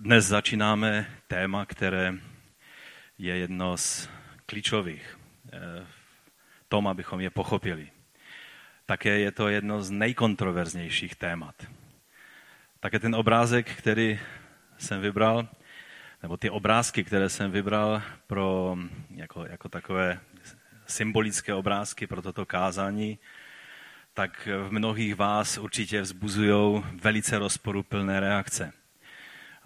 Dnes začínáme téma, které je jedno z klíčových eh, v tom, abychom je pochopili. Také je to jedno z nejkontroverznějších témat. Také ten obrázek, který jsem vybral, nebo ty obrázky, které jsem vybral pro, jako, jako takové symbolické obrázky pro toto kázání, tak v mnohých vás určitě vzbuzují velice rozporuplné reakce.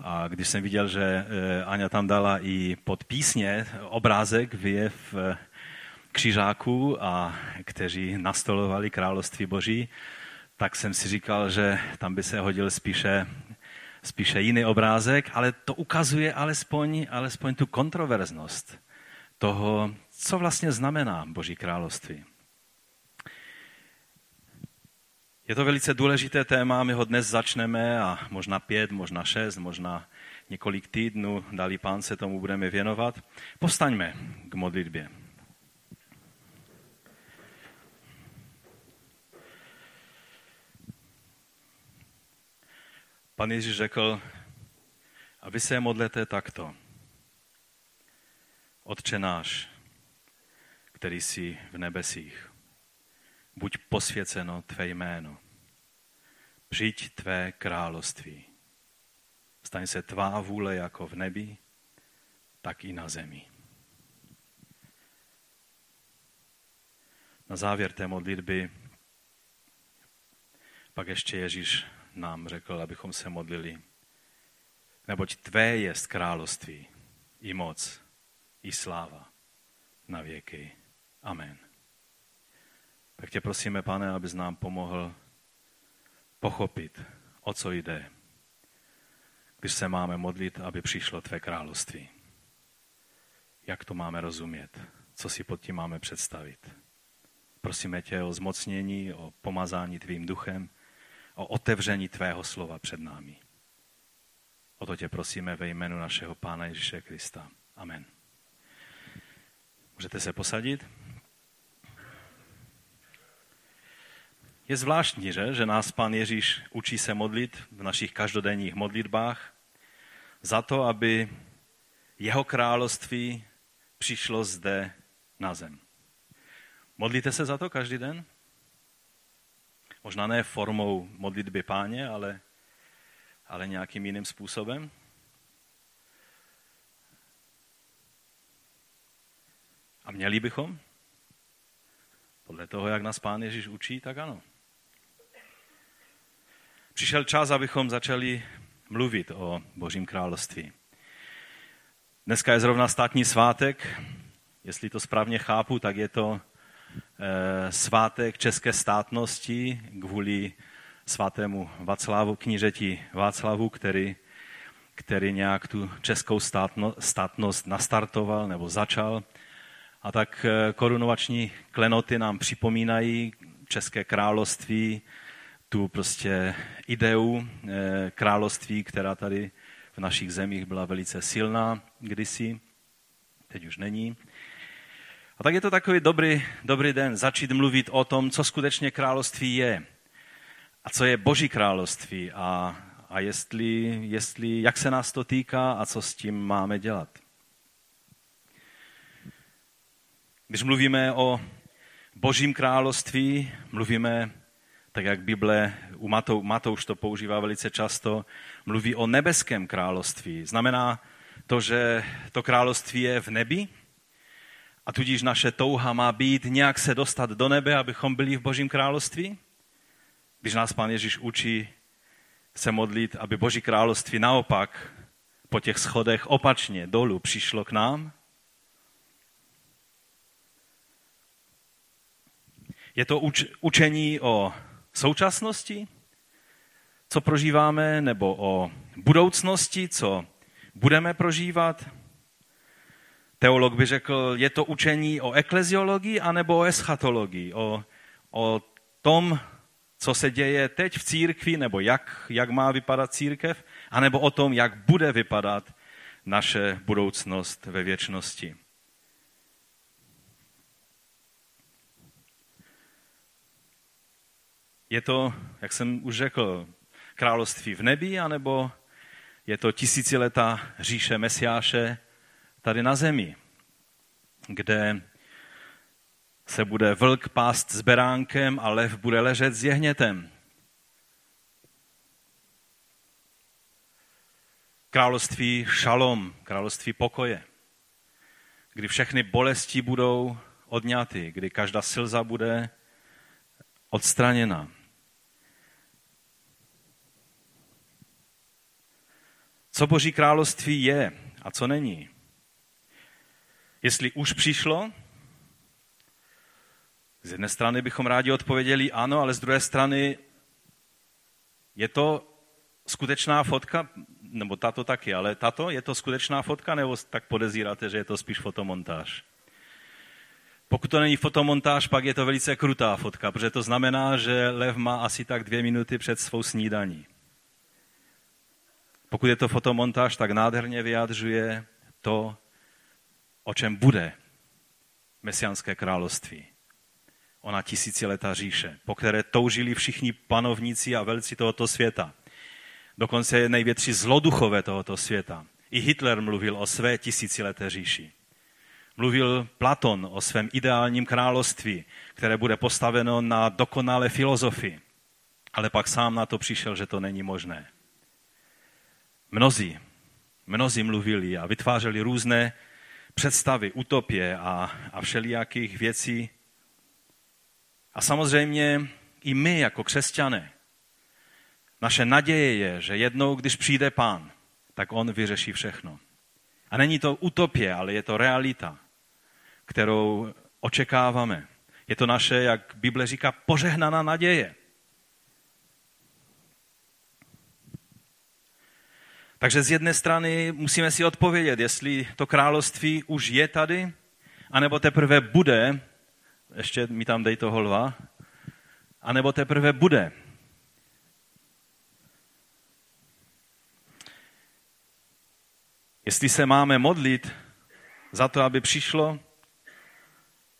A když jsem viděl, že eh, Aňa tam dala i pod písně obrázek vyjev eh, křižáků, a kteří nastolovali království boží, tak jsem si říkal, že tam by se hodil spíše, spíše jiný obrázek, ale to ukazuje alespoň, alespoň tu kontroverznost toho, co vlastně znamená Boží království. Je to velice důležité téma, my ho dnes začneme a možná pět, možná šest, možná několik týdnů, dali pán se tomu budeme věnovat. Postaňme k modlitbě. Pan Ježíš řekl, a vy se modlete takto. Otče náš, který jsi v nebesích, buď posvěceno tvé jméno. Přijď tvé království. Staň se tvá vůle jako v nebi, tak i na zemi. Na závěr té modlitby pak ještě Ježíš nám řekl, abychom se modlili. Neboť tvé je království i moc, i sláva na věky. Amen. Tak tě prosíme, pane, abys nám pomohl pochopit, o co jde, když se máme modlit, aby přišlo tvé království. Jak to máme rozumět? Co si pod tím máme představit? Prosíme tě o zmocnění, o pomazání tvým duchem, o otevření tvého slova před námi. O to tě prosíme ve jménu našeho Pána Ježíše Krista. Amen. Můžete se posadit? Je zvláštní, že, že nás Pán Ježíš učí se modlit v našich každodenních modlitbách za to, aby jeho království přišlo zde na zem. Modlíte se za to každý den? Možná ne formou modlitby páně, ale, ale nějakým jiným způsobem? A měli bychom? Podle toho, jak nás pán Ježíš učí, tak ano. Přišel čas, abychom začali mluvit o Božím království. Dneska je zrovna státní svátek. Jestli to správně chápu, tak je to e, svátek české státnosti kvůli svatému Václavu, knížeti Václavu, který, který nějak tu českou státno, státnost nastartoval nebo začal. A tak e, korunovační klenoty nám připomínají české království, tu prostě ideu eh, království, která tady v našich zemích byla velice silná kdysi, teď už není. A tak je to takový dobrý, dobrý den začít mluvit o tom, co skutečně království je a co je Boží království a, a jestli, jestli, jak se nás to týká a co s tím máme dělat. Když mluvíme o Božím království, mluvíme tak jak Bible u Matou, Matouš to používá velice často, mluví o nebeském království. Znamená to, že to království je v nebi a tudíž naše touha má být nějak se dostat do nebe, abychom byli v Božím království? Když nás Pán Ježíš učí se modlit, aby Boží království naopak po těch schodech opačně dolů přišlo k nám? Je to uč, učení o současnosti, co prožíváme, nebo o budoucnosti, co budeme prožívat. Teolog by řekl, je to učení o ekleziologii anebo o eschatologii, o, o tom, co se děje teď v církvi, nebo jak, jak má vypadat církev, anebo o tom, jak bude vypadat naše budoucnost ve věčnosti. Je to, jak jsem už řekl, království v nebi, anebo Je to tisíciletá říše Mesiáše tady na zemi, kde se bude vlk pást s beránkem a lev bude ležet s jehnětem. Království šalom, království pokoje, kdy všechny bolesti budou odňaty, kdy každá slza bude odstraněna. Co Boží království je a co není? Jestli už přišlo, z jedné strany bychom rádi odpověděli ano, ale z druhé strany je to skutečná fotka, nebo tato taky, ale tato, je to skutečná fotka, nebo tak podezíráte, že je to spíš fotomontáž? Pokud to není fotomontáž, pak je to velice krutá fotka, protože to znamená, že lev má asi tak dvě minuty před svou snídaní. Pokud je to fotomontáž, tak nádherně vyjadřuje to, o čem bude mesiánské království. Ona tisíciletá říše, po které toužili všichni panovníci a velci tohoto světa. Dokonce největší zloduchové tohoto světa. I Hitler mluvil o své tisícileté říši. Mluvil Platon o svém ideálním království, které bude postaveno na dokonalé filozofii. Ale pak sám na to přišel, že to není možné. Mnozí, mnozí mluvili a vytvářeli různé představy, utopie a, a všelijakých věcí. A samozřejmě i my jako křesťané, naše naděje je, že jednou, když přijde pán, tak on vyřeší všechno. A není to utopie, ale je to realita, kterou očekáváme. Je to naše, jak Bible říká, požehnaná naděje. Takže z jedné strany musíme si odpovědět, jestli to království už je tady, anebo teprve bude, ještě mi tam dej toho lva, anebo teprve bude. Jestli se máme modlit za to, aby přišlo,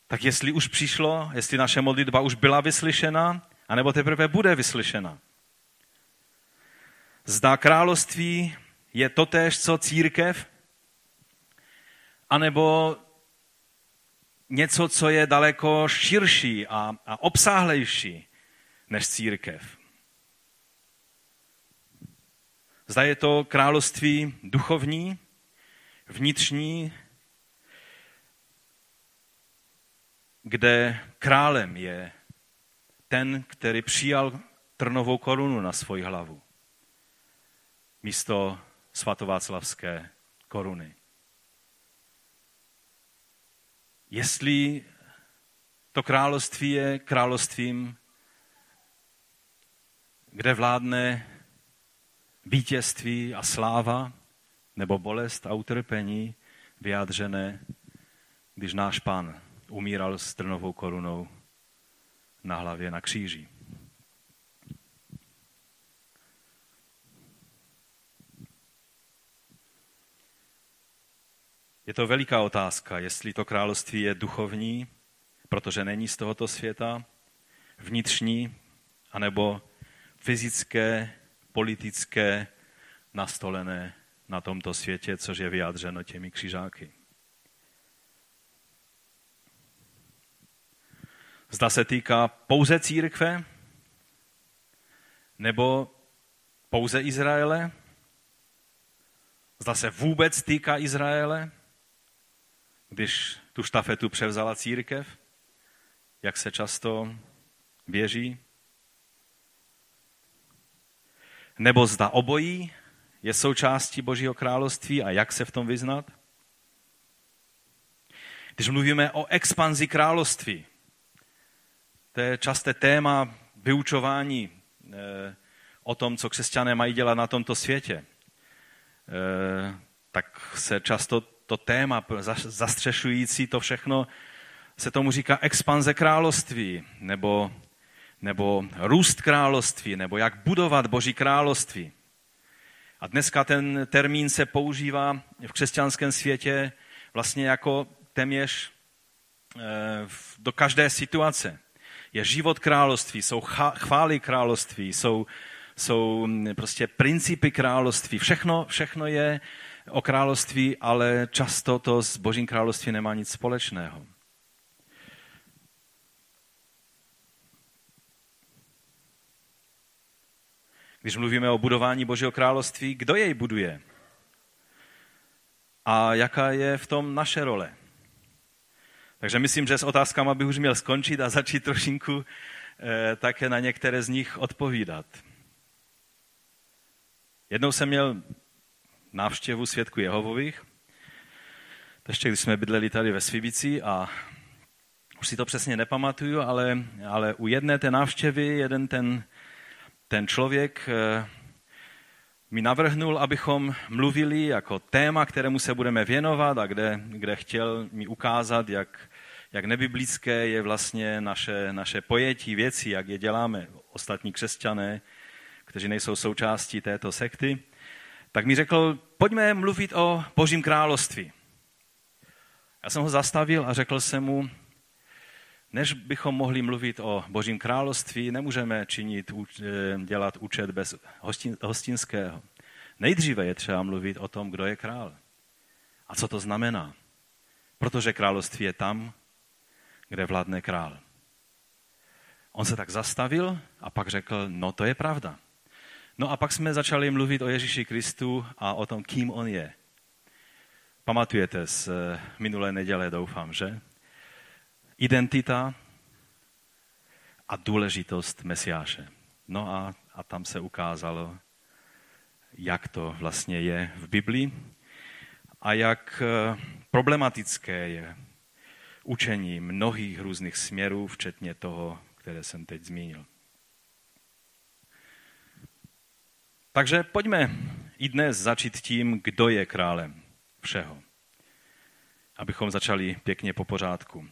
tak jestli už přišlo, jestli naše modlitba už byla vyslyšena, anebo teprve bude vyslyšena. Zdá království je totéž, co církev, anebo něco, co je daleko širší a, a obsáhlejší než církev. Zda je to království duchovní, vnitřní, kde králem je ten, který přijal trnovou korunu na svoji hlavu místo svatováclavské koruny. Jestli to království je královstvím, kde vládne vítězství a sláva, nebo bolest a utrpení vyjádřené, když náš pán umíral s trnovou korunou na hlavě na kříži. Je to veliká otázka, jestli to království je duchovní, protože není z tohoto světa, vnitřní, anebo fyzické, politické, nastolené na tomto světě, což je vyjádřeno těmi křižáky. Zda se týká pouze církve, nebo pouze Izraele? Zda se vůbec týká Izraele? Když tu štafetu převzala církev, jak se často věří. Nebo zda obojí je součástí Božího království a jak se v tom vyznat? Když mluvíme o expanzi království, to je časté téma vyučování eh, o tom, co křesťané mají dělat na tomto světě. Eh, tak se často to téma zastřešující to všechno, se tomu říká expanze království, nebo, nebo růst království, nebo jak budovat Boží království. A dneska ten termín se používá v křesťanském světě vlastně jako téměř eh, do každé situace. Je život království, jsou chvály království, jsou, jsou prostě principy království. Všechno, všechno je o království, ale často to s božím království nemá nic společného. Když mluvíme o budování Božího království, kdo jej buduje? A jaká je v tom naše role? Takže myslím, že s otázkama bych už měl skončit a začít trošinku eh, také na některé z nich odpovídat. Jednou jsem měl návštěvu svědku Jehovových, ještě když jsme bydleli tady ve Svibici a už si to přesně nepamatuju, ale, ale u jedné té návštěvy jeden ten, ten člověk eh, mi navrhnul, abychom mluvili jako téma, kterému se budeme věnovat a kde, kde chtěl mi ukázat, jak, jak nebiblické je vlastně naše, naše pojetí věcí, jak je děláme ostatní křesťané, kteří nejsou součástí této sekty, tak mi řekl, pojďme mluvit o Božím království. Já jsem ho zastavil a řekl jsem mu, než bychom mohli mluvit o Božím království, nemůžeme činit, eh, dělat účet bez hostinského. Nejdříve je třeba mluvit o tom, kdo je král. A co to znamená. Protože království je tam, kde vládne král. On se tak zastavil a pak řekl, no to je pravda. No a pak jsme začali mluvit o Ježíši Kristu a o tom, kým on je. Pamatujete z eh, minulé neděle, doufám, že? Identita a důležitost Mesiáše. No a, a tam se ukázalo, jak to vlastně je v Biblii a jak eh, problematické je učení mnohých různých směrů, včetně toho, které jsem teď zmínil. Takže pojďme i dnes začít tím, kdo je králem všeho. Abychom začali pěkně po pořádku.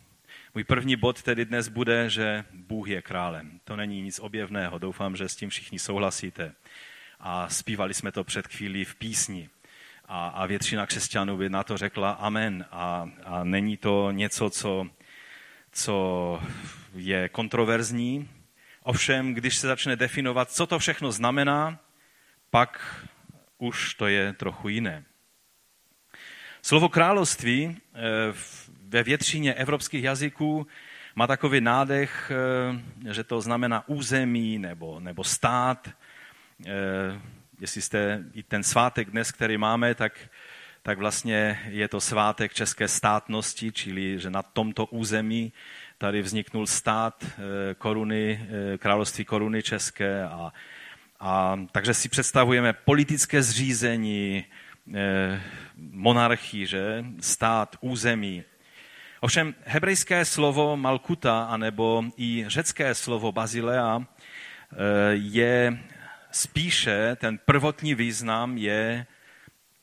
Můj první bod tedy dnes bude, že Bůh je králem. To není nic objevného, doufám, že s tím všichni souhlasíte. A zpívali jsme to před chvílí v písni. A, a většina křesťanů by na to řekla amen. A, a není to něco, co, co je kontroverzní. Ovšem, když se začne definovat, co to všechno znamená, pak už to je trochu jiné. Slovo království eh, ve většině evropských jazyků má takový nádech, eh, že to znamená území nebo, nebo stát. Eh, jestli jste i ten svátek dnes, který máme, tak, tak vlastně je to svátek české státnosti, čili že na tomto území tady vzniknul stát koruny, království koruny české a a, takže si představujeme politické zřízení, eh, monarchii, že? stát, území. Ovšem hebrejské slovo Malkuta, anebo i řecké slovo Bazilea eh, je spíše, ten prvotní význam je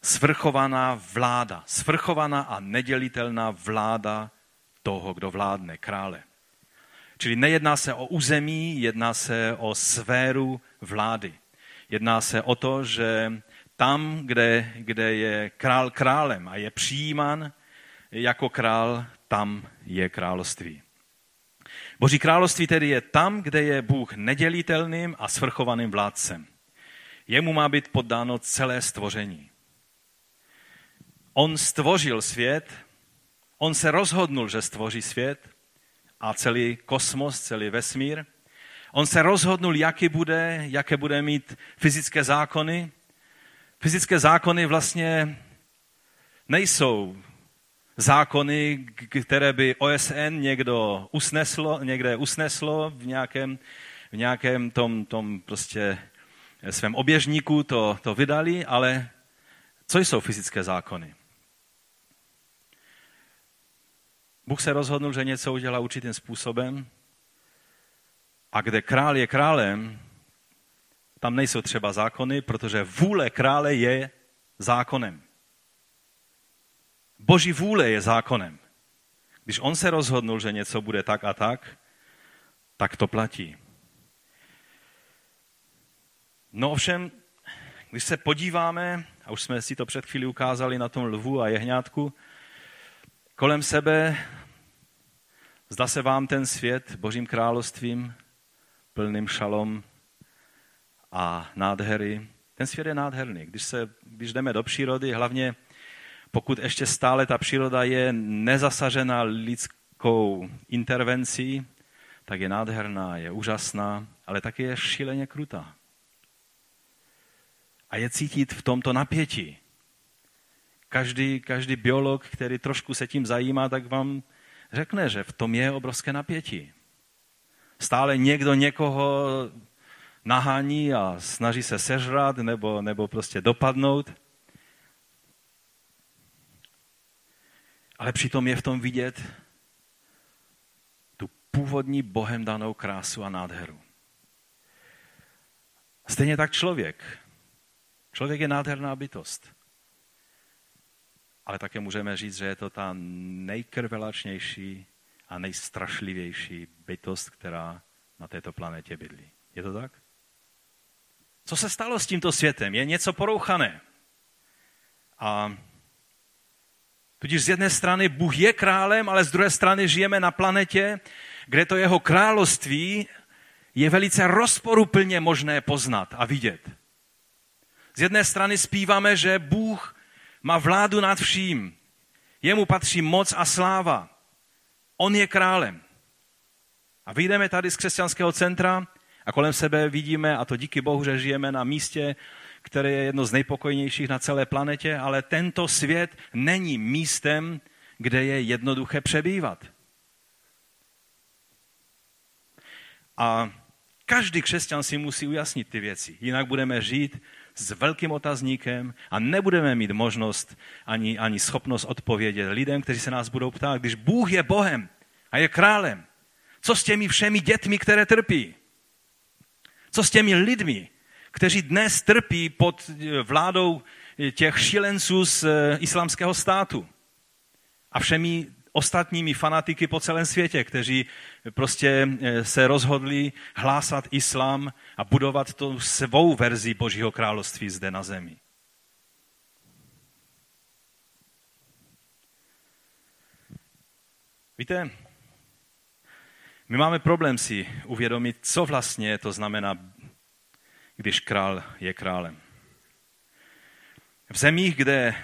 svrchovaná vláda, svrchovaná a nedělitelná vláda toho, kdo vládne, krále. Čili nejedná se o území, jedná se o sféru vlády. Jedná se o to, že tam, kde, kde je král králem a je přijímán jako král, tam je království. Boží království tedy je tam, kde je Bůh nedělitelným a svrchovaným vládcem. Jemu má být poddáno celé stvoření. On stvořil svět, on se rozhodnul, že stvoří svět a celý kosmos, celý vesmír – On se rozhodnul, jaký bude, jaké bude mít fyzické zákony. Fyzické zákony vlastně nejsou zákony, které by OSN někdo usneslo, někde usneslo v nějakém, v nějakém tom, tom prostě svém oběžníku to, to vydali, ale co jsou fyzické zákony? Bůh se rozhodnul, že něco udělá určitým způsobem a kde král je králem, tam nejsou třeba zákony, protože vůle krále je zákonem. Boží vůle je zákonem. Když on se rozhodnul, že něco bude tak a tak, tak to platí. No ovšem, když se podíváme, a už jsme si to před chvíli ukázali na tom lvu a jehňátku, kolem sebe, zda se vám ten svět božím královstvím plným šalom a nádhery. Ten svět je nádherný. Když, se, když jdeme do přírody, hlavně pokud ještě stále ta příroda je nezasažena lidskou intervencí, tak je nádherná, je úžasná, ale taky je šíleně krutá. A je cítit v tomto napětí. Každý, každý biolog, který trošku se tím zajímá, tak vám řekne, že v tom je obrovské napětí. Stále někdo někoho nahání a snaží se sežrat nebo, nebo prostě dopadnout. Ale přitom je v tom vidět tu původní Bohem danou krásu a nádheru. Stejně tak člověk. Člověk je nádherná bytost. Ale také můžeme říct, že je to ta nejkrvelačnější a nejstrašlivější bytost, která na této planetě bydlí. Je to tak? Co se stalo s tímto světem? Je něco porouchané. A tudíž z jedné strany Bůh je králem, ale z druhé strany žijeme na planetě, kde to jeho království je velice rozporuplně možné poznat a vidět. Z jedné strany zpíváme, že Bůh má vládu nad vším. Jemu patří moc a sláva. On je králem. A vyjdeme tady z křesťanského centra a kolem sebe vidíme, a to díky Bohu, že žijeme na místě, které je jedno z nejpokojnějších na celé planetě, ale tento svět není místem, kde je jednoduché přebývat. A každý křesťan si musí ujasnit ty věci, jinak budeme žít s velkým otazníkem a nebudeme mít možnost ani, ani schopnost odpovědět lidem, kteří se nás budou ptát, když Bůh je Bohem a je králem, co s těmi všemi dětmi, které trpí? Co s těmi lidmi, kteří dnes trpí pod eh, vládou eh, těch šilenců z eh, islámského státu? A všemi ostatními fanatiky po celém světě, kteří prostě se rozhodli hlásat islám a budovat tu svou verzi Božího království zde na zemi. Víte, my máme problém si uvědomit, co vlastně to znamená, když král je králem. V zemích, kde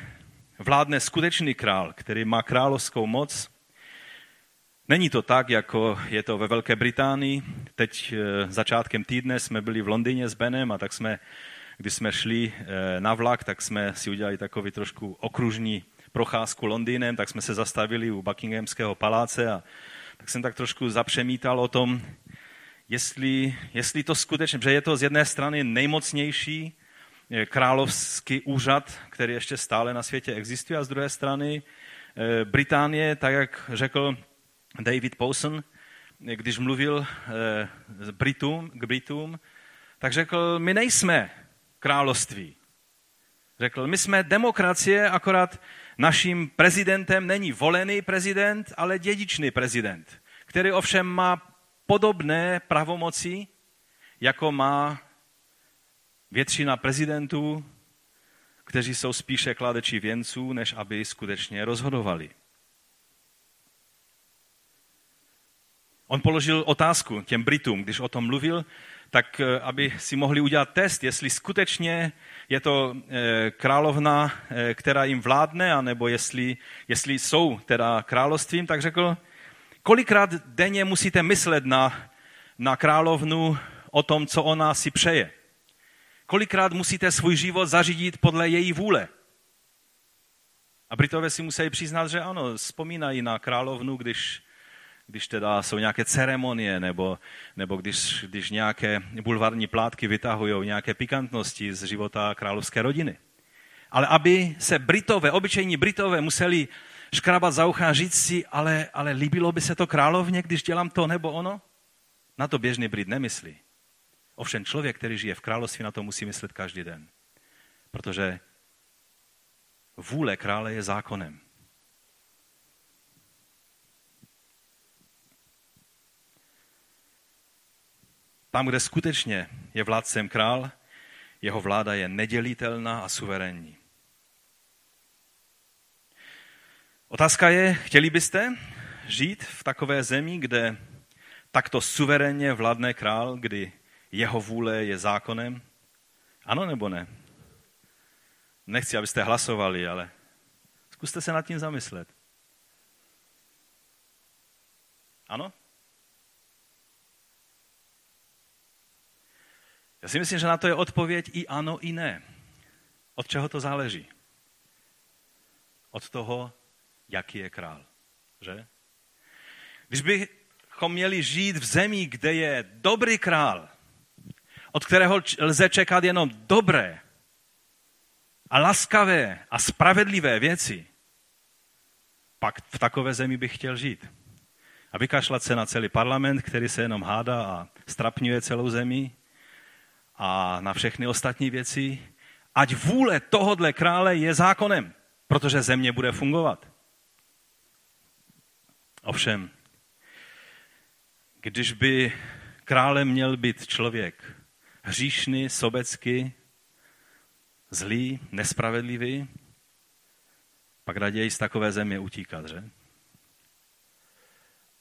vládne skutečný král, který má královskou moc, není to tak, jako je to ve Velké Británii. Teď eh, začátkem týdne jsme byli v Londýně s Benem a tak jsme, když jsme šli eh, na vlak, tak jsme si udělali takový trošku okružní procházku Londýnem, tak jsme se zastavili u Buckinghamského paláce a tak jsem tak trošku zapřemítal o tom, jestli, jestli to skutečně, že je to z jedné strany nejmocnější královský úřad, který ještě stále na světě existuje, a z druhé strany eh, Británie, tak jak řekl David Powson, když mluvil eh, Britům, k Britům, tak řekl, my nejsme království. Řekl, my jsme demokracie, akorát Naším prezidentem není volený prezident, ale dědičný prezident, který ovšem má podobné pravomoci, jako má většina prezidentů, kteří jsou spíše kladeči věnců, než aby skutečně rozhodovali. On položil otázku těm Britům, když o tom mluvil, tak eh, aby si mohli udělat test, jestli skutečně je to eh, královna, eh, která jim vládne, anebo jestli, jestli jsou teda královstvím, tak řekl, kolikrát denně musíte myslet na, na královnu o tom, co ona si přeje. Kolikrát musíte svůj život zařídit podle její vůle. A Britové si musí přiznat, že ano, vzpomínají na královnu, když když teda jsou nějaké ceremonie, nebo, nebo když, když nějaké bulvarní plátky vytahují nějaké pikantnosti z života královské rodiny. Ale aby se Britové, obyčejní Britové museli škrabat za ucha a říct si, ale, ale líbilo by se to královně, když dělám to nebo ono? Na to běžný Brit nemyslí. Ovšem člověk, který žije v království, na to musí myslet každý den. Protože vůle krále je zákonem. Tam, kde skutečně je vládcem král, jeho vláda je nedělitelná a suverénní. Otázka je, chtěli byste žít v takové zemi, kde takto suverénně vládne král, kdy jeho vůle je zákonem? Ano nebo ne? Nechci, abyste hlasovali, ale zkuste se nad tím zamyslet. Ano? Já si myslím, že na to je odpověď i ano, i ne. Od čeho to záleží? Od toho, jaký je král. Že? Když bychom měli žít v zemi, kde je dobrý král, od kterého lze čekat jenom dobré a laskavé a spravedlivé věci, pak v takové zemi bych chtěl žít. A vykašlat se na celý parlament, který se jenom hádá a strapňuje celou zemi a na všechny ostatní věci, ať vůle tohodle krále je zákonem, protože země bude fungovat. Ovšem, když by králem měl být člověk hříšný, sobecký, zlý, nespravedlivý, pak raději z takové země utíkat, že?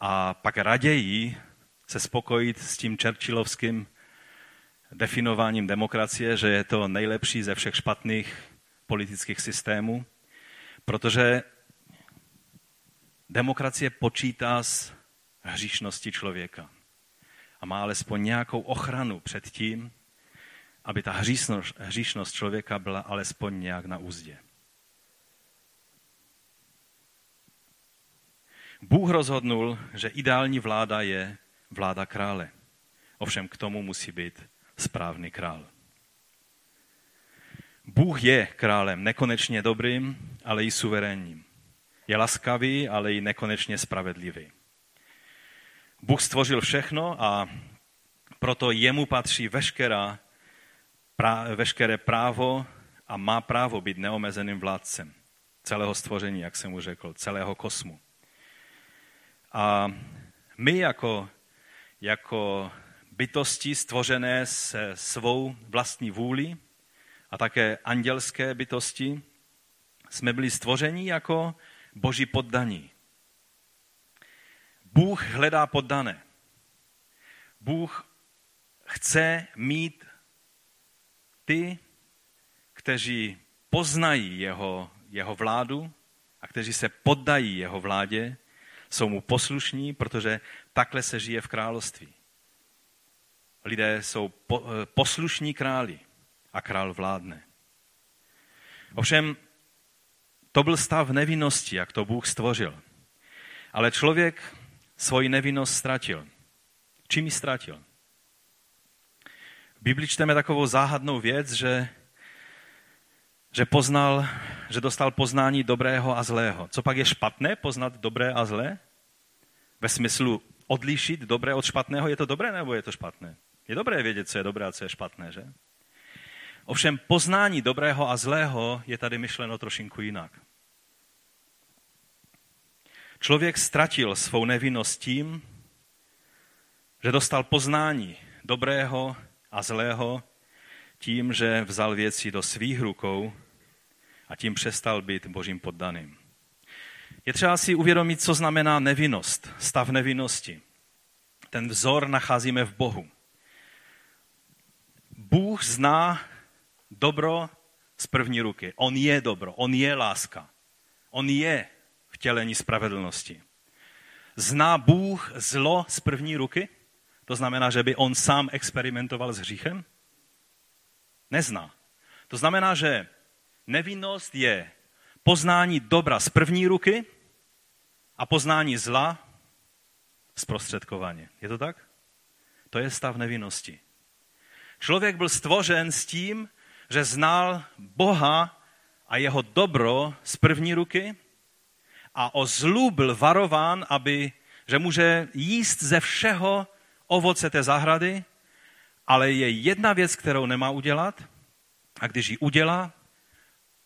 A pak raději se spokojit s tím Churchillovským definováním demokracie, že je to nejlepší ze všech špatných politických systémů, protože demokracie počítá s hříšností člověka a má alespoň nějakou ochranu před tím, aby ta hříšnost, hříšnost člověka byla alespoň nějak na úzdě. Bůh rozhodnul, že ideální vláda je vláda krále. Ovšem k tomu musí být správný král. Bůh je králem nekonečně dobrým, ale i suverénním. Je laskavý, ale i nekonečně spravedlivý. Bůh stvořil všechno a proto jemu patří veškerá, pra, veškeré právo a má právo být neomezeným vládcem celého stvoření, jak jsem mu řekl, celého kosmu. A my jako, jako bytosti stvořené se svou vlastní vůli a také andělské bytosti jsme byli stvořeni jako boží poddaní. Bůh hledá poddané. Bůh chce mít ty, kteří poznají jeho, jeho vládu a kteří se poddají jeho vládě, jsou mu poslušní, protože takhle se žije v království. Lidé jsou poslušní králi a král vládne. Ovšem, to byl stav nevinnosti, jak to Bůh stvořil. Ale člověk svoji nevinnost ztratil. Čím ji ztratil? V Bibli čteme takovou záhadnou věc, že, že poznal, že dostal poznání dobrého a zlého. Co pak je špatné poznat dobré a zlé? Ve smyslu odlišit dobré od špatného, je to dobré nebo je to špatné? Je dobré vědět, co je dobré a co je špatné, že? Ovšem poznání dobrého a zlého je tady myšleno trošinku jinak. Člověk ztratil svou nevinnost tím, že dostal poznání dobrého a zlého tím, že vzal věci do svých rukou a tím přestal být božím poddaným. Je třeba si uvědomit, co znamená nevinnost, stav nevinnosti. Ten vzor nacházíme v Bohu. Bůh zná dobro z první ruky. On je dobro, on je láska. On je vtělení spravedlnosti. Zná Bůh zlo z první ruky? To znamená, že by on sám experimentoval s hříchem? Nezná. To znamená, že nevinnost je poznání dobra z první ruky a poznání zla zprostředkovaně. Je to tak? To je stav nevinnosti. Člověk byl stvořen s tím, že znal Boha a jeho dobro z první ruky a o zlu byl varován, aby, že může jíst ze všeho ovoce té zahrady, ale je jedna věc, kterou nemá udělat a když ji udělá,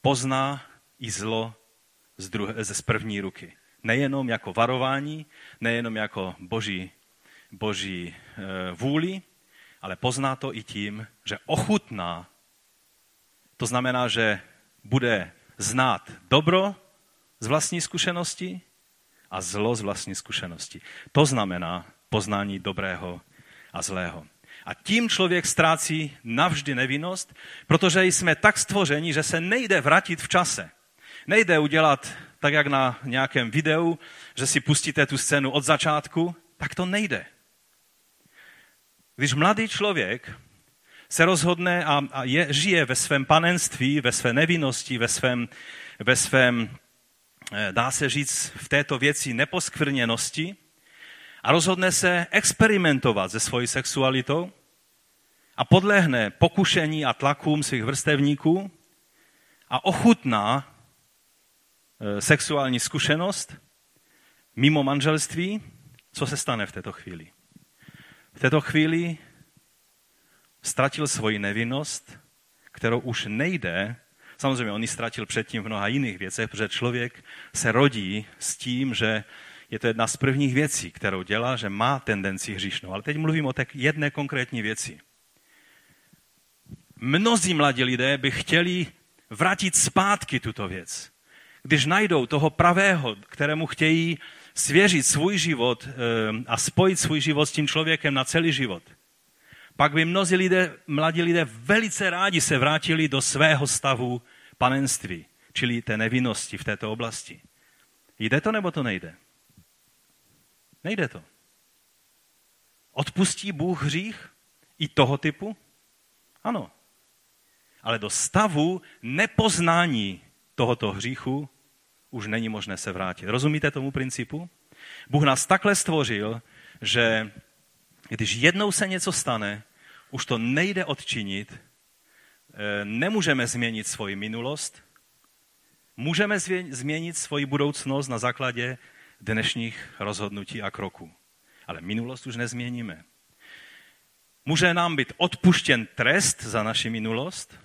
pozná i zlo z, druhé, z první ruky. Nejenom jako varování, nejenom jako boží, boží e, vůli, ale pozná to i tím, že ochutná. To znamená, že bude znát dobro z vlastní zkušenosti a zlo z vlastní zkušenosti. To znamená poznání dobrého a zlého. A tím člověk ztrácí navždy nevinnost, protože jsme tak stvořeni, že se nejde vrátit v čase. Nejde udělat tak, jak na nějakém videu, že si pustíte tu scénu od začátku, tak to nejde. Když mladý člověk se rozhodne a, a je, žije ve svém panenství, ve své nevinnosti, ve svém, ve svém, dá se říct, v této věci neposkvrněnosti a rozhodne se experimentovat se svojí sexualitou a podlehne pokušení a tlakům svých vrstevníků a ochutná eh, sexuální zkušenost mimo manželství, co se stane v této chvíli? V této chvíli ztratil svoji nevinnost, kterou už nejde, samozřejmě on ji ztratil předtím v mnoha jiných věcech, protože člověk se rodí s tím, že je to jedna z prvních věcí, kterou dělá, že má tendenci hříšnou. Ale teď mluvím o tak jedné konkrétní věci. Mnozí mladí lidé by chtěli vrátit zpátky tuto věc. Když najdou toho pravého, kterému chtějí svěřit svůj život eh, a spojit svůj život s tím člověkem na celý život – pak by mnozí lidé, mladí lidé velice rádi se vrátili do svého stavu panenství, čili té nevinnosti v této oblasti. Jde to nebo to nejde? Nejde to. Odpustí Bůh hřích i toho typu? Ano. Ale do stavu nepoznání tohoto hříchu už není možné se vrátit. Rozumíte tomu principu? Bůh nás takhle stvořil, že když jednou se něco stane, už to nejde odčinit, eh, nemůžeme změnit svoji minulost, můžeme změnit svoji budoucnost na základě dnešních rozhodnutí a kroků. Ale minulost už nezměníme. Může nám být odpuštěn trest za naši minulost,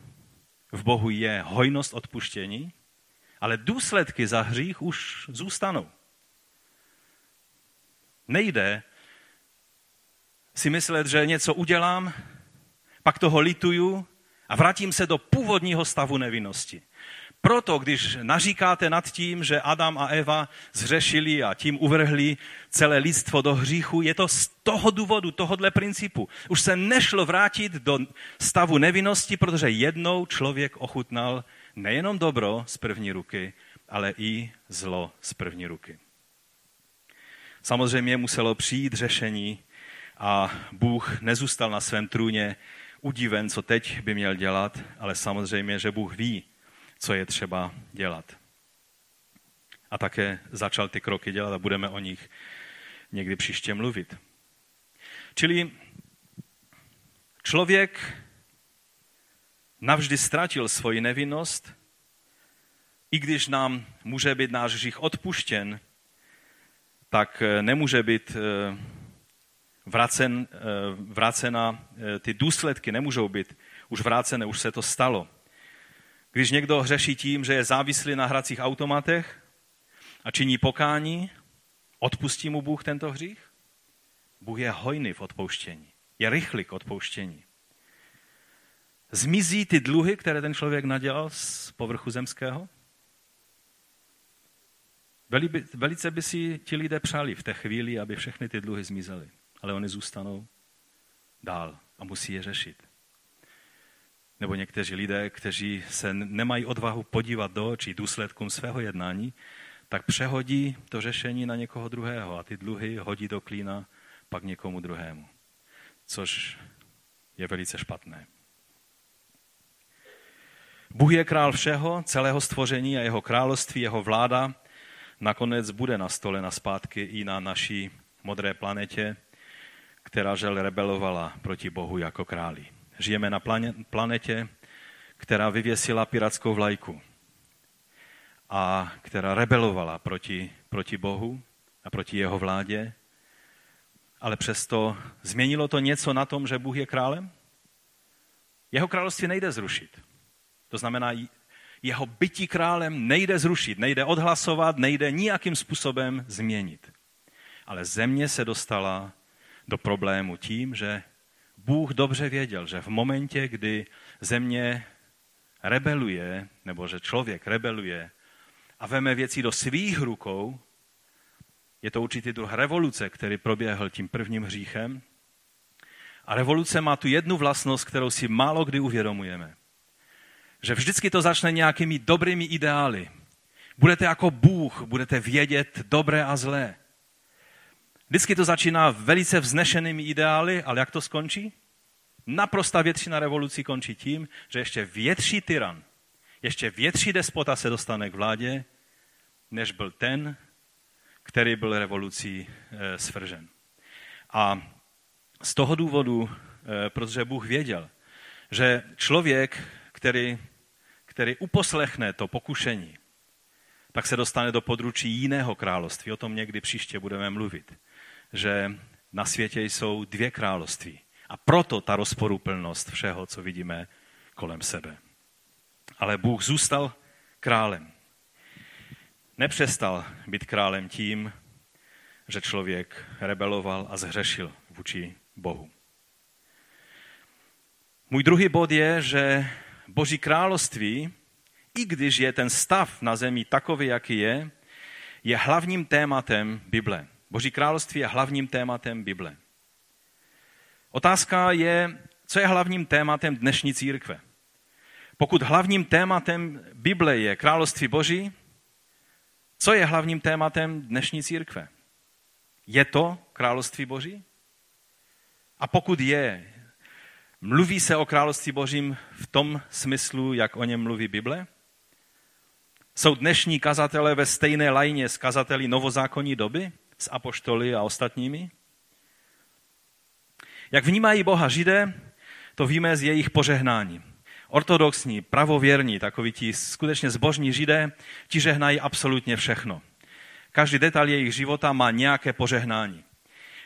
v Bohu je hojnost odpuštění, ale důsledky za hřích už zůstanou. Nejde si myslet, že něco udělám, pak toho lituju a vrátím se do původního stavu nevinnosti. Proto, když naříkáte nad tím, že Adam a Eva zřešili a tím uvrhli celé lidstvo do hříchu, je to z toho důvodu, tohohle principu. Už se nešlo vrátit do stavu nevinnosti, protože jednou člověk ochutnal nejenom dobro z první ruky, ale i zlo z první ruky. Samozřejmě muselo přijít řešení a Bůh nezůstal na svém trůně udiven, co teď by měl dělat, ale samozřejmě, že Bůh ví, co je třeba dělat. A také začal ty kroky dělat a budeme o nich někdy příště mluvit. Čili člověk navždy ztratil svoji nevinnost, i když nám může být náš hřích odpuštěn, tak nemůže být eh, vracen, eh, vracena, eh, ty důsledky nemůžou být už vrácené, už se to stalo. Když někdo hřeší tím, že je závislý na hracích automatech a činí pokání, odpustí mu Bůh tento hřích? Bůh je hojný v odpouštění. Je rychlý k odpouštění. Zmizí ty dluhy, které ten člověk nadělal z povrchu zemského? Velice by si ti lidé přáli v té chvíli, aby všechny ty dluhy zmizely ale oni zůstanou dál a musí je řešit. Nebo někteří lidé, kteří se nemají odvahu podívat do očí důsledkům svého jednání, tak přehodí to řešení na někoho druhého a ty dluhy hodí do klína pak někomu druhému. Což je velice špatné. Bůh je král všeho, celého stvoření a jeho království, jeho vláda nakonec bude na stole na zpátky i na naší modré planetě, která žel rebelovala proti Bohu jako králi. Žijeme na planetě, která vyvěsila piratskou vlajku a která rebelovala proti, proti Bohu a proti jeho vládě, ale přesto změnilo to něco na tom, že Bůh je králem? Jeho království nejde zrušit. To znamená, jeho bytí králem nejde zrušit, nejde odhlasovat, nejde nijakým způsobem změnit. Ale země se dostala do problému tím, že Bůh dobře věděl, že v momentě, kdy země rebeluje, nebo že člověk rebeluje a veme věci do svých rukou, je to určitý druh revoluce, který proběhl tím prvním hříchem. A revoluce má tu jednu vlastnost, kterou si málo kdy uvědomujeme. Že vždycky to začne nějakými dobrými ideály. Budete jako Bůh, budete vědět dobré a zlé. Vždycky to začíná velice vznešenými ideály, ale jak to skončí? Naprosta většina revolucí končí tím, že ještě větší tyran, ještě větší despota se dostane k vládě, než byl ten, který byl revolucí e, svržen. A z toho důvodu, e, protože Bůh věděl, že člověk, který, který uposlechne to pokušení, tak se dostane do područí jiného království. O tom někdy příště budeme mluvit. Že na světě jsou dvě království. A proto ta rozporuplnost všeho, co vidíme kolem sebe. Ale Bůh zůstal králem. Nepřestal být králem tím, že člověk rebeloval a zhřešil vůči Bohu. Můj druhý bod je, že Boží království, i když je ten stav na zemi takový, jaký je, je hlavním tématem Bible. Boží království je hlavním tématem Bible. Otázka je, co je hlavním tématem dnešní církve. Pokud hlavním tématem Bible je království Boží, co je hlavním tématem dnešní církve? Je to království Boží? A pokud je, mluví se o království Božím v tom smyslu, jak o něm mluví Bible? Jsou dnešní kazatele ve stejné lajně s kazateli novozákonní doby, s apoštoly a ostatními? Jak vnímají Boha Židé, to víme z jejich požehnání. Ortodoxní, pravověrní, takoví ti skutečně zbožní Židé, ti žehnají absolutně všechno. Každý detail jejich života má nějaké požehnání.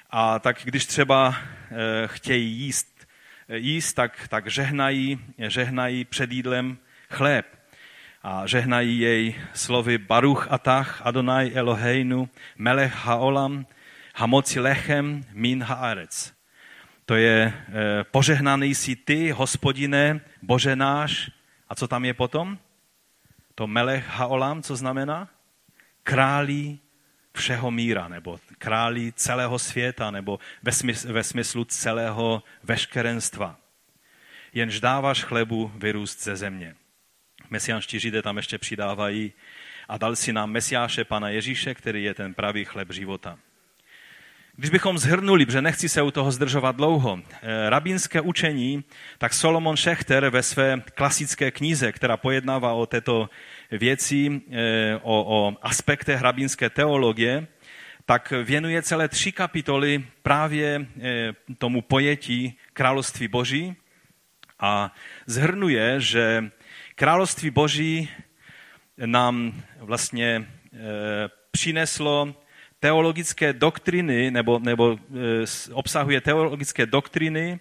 A tak když třeba e, chtějí jíst, e, jíst tak, tak žehnají, žehnají před jídlem chléb. A žehnají jej slovy Baruch atach Adonai Eloheinu Melech haolam hamoci lechem min haaretz. To je eh, požehnaný jsi ty, hospodine, bože náš. A co tam je potom? To melech haolam, co znamená? Králí všeho míra, nebo králí celého světa, nebo ve, smyslu, ve smyslu celého veškerenstva. Jenž dáváš chlebu vyrůst ze země. Mesiánští židé tam ještě přidávají a dal si nám Mesiáše Pana Ježíše, který je ten pravý chleb života. Když bychom zhrnuli, protože nechci se u toho zdržovat dlouho, eh, rabínské učení, tak Solomon Schechter ve své klasické knize, která pojednává o této věci, eh, o, o aspektech rabínské teologie, tak věnuje celé tři kapitoly právě eh, tomu pojetí království boží a zhrnuje, že království boží nám vlastně přineslo teologické doktriny, nebo, nebo e, obsahuje teologické doktriny,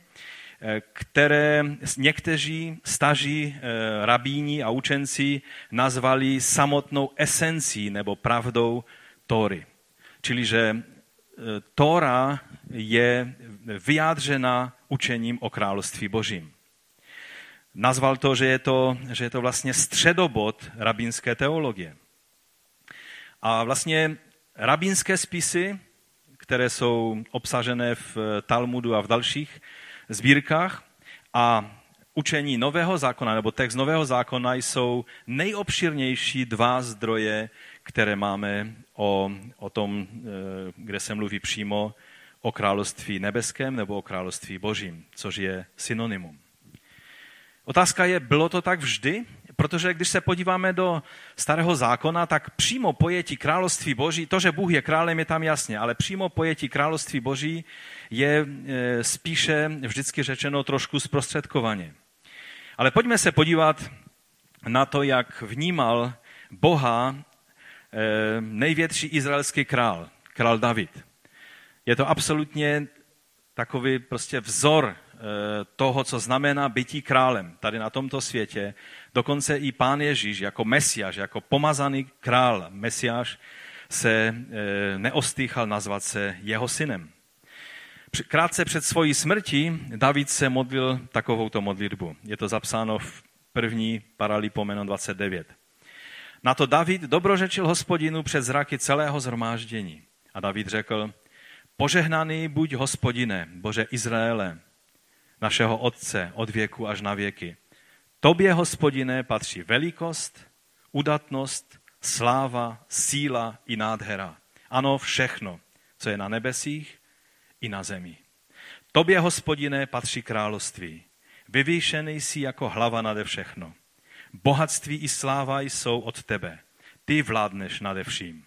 e, které někteří staří e, rabíni a učenci nazvali samotnou esencí nebo pravdou Tóry. Čili, že Tóra je vyjádřena učením o království božím. Nazval to, že je to, že je to vlastně středobod rabínské teologie. A vlastně rabínské spisy, které jsou obsažené v Talmudu a v dalších sbírkách a učení Nového zákona nebo text Nového zákona jsou nejobširnější dva zdroje, které máme o, o tom, eh, kde se mluví přímo o království nebeském nebo o království božím, což je synonymum. Otázka je, bylo to tak vždy? Protože když se podíváme do starého zákona, tak přímo pojetí království boží, to, že Bůh je králem, je tam jasně, ale přímo pojetí království boží je e, spíše vždycky řečeno trošku zprostředkovaně. Ale pojďme se podívat na to, jak vnímal Boha e, největší izraelský král, král David. Je to absolutně takový prostě vzor toho, co znamená bytí králem tady na tomto světě. Dokonce i pán Ježíš jako mesiáš, jako pomazaný král, mesiáš, se eh, neostýchal nazvat se jeho synem. Krátce před svojí smrtí David se modlil takovouto modlitbu. Je to zapsáno v první paralipomeno 29. Na to David dobrořečil hospodinu před zraky celého zhromáždění. A David řekl, požehnaný buď hospodine, Bože Izraele, našeho Otce od věku až na věky. Tobě, hospodine, patří velikost, udatnost, sláva, síla i nádhera. Ano, všechno, co je na nebesích i na zemi. Tobě, hospodine, patří království. Vyvýšený jsi jako hlava nade všechno. Bohatství i sláva jsou od tebe. Ty vládneš nade vším.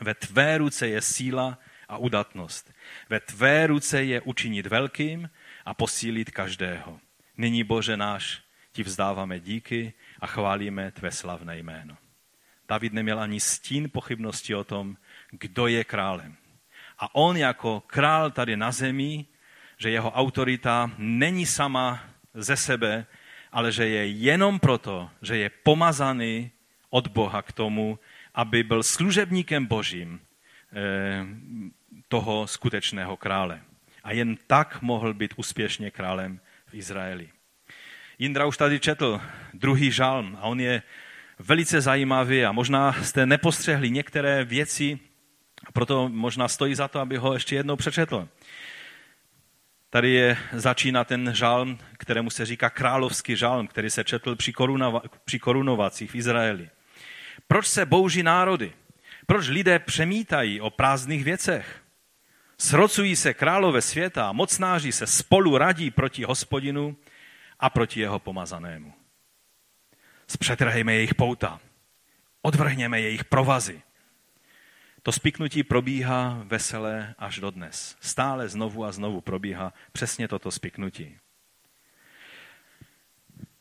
Ve tvé ruce je síla a udatnost. Ve tvé ruce je učinit velkým a posílit každého. Nyní, Bože náš, ti vzdáváme díky a chválíme tvé slavné jméno. David neměl ani stín pochybnosti o tom, kdo je králem. A on jako král tady na zemi, že jeho autorita není sama ze sebe, ale že je jenom proto, že je pomazaný od Boha k tomu, aby byl služebníkem božím eh, toho skutečného krále. A jen tak mohl být úspěšně králem v Izraeli. Jindra už tady četl druhý žalm a on je velice zajímavý a možná jste nepostřehli některé věci, proto možná stojí za to, aby ho ještě jednou přečetl. Tady je, začíná ten žalm, kterému se říká královský žalm, který se četl při, korunova, při korunovacích v Izraeli. Proč se bouží národy? Proč lidé přemítají o prázdných věcech? Srocují se králové světa a mocnáři se spolu radí proti hospodinu a proti jeho pomazanému. Zpřetrhejme jejich pouta, odvrhněme jejich provazy. To spiknutí probíhá veselé až do dnes. Stále znovu a znovu probíhá přesně toto spiknutí.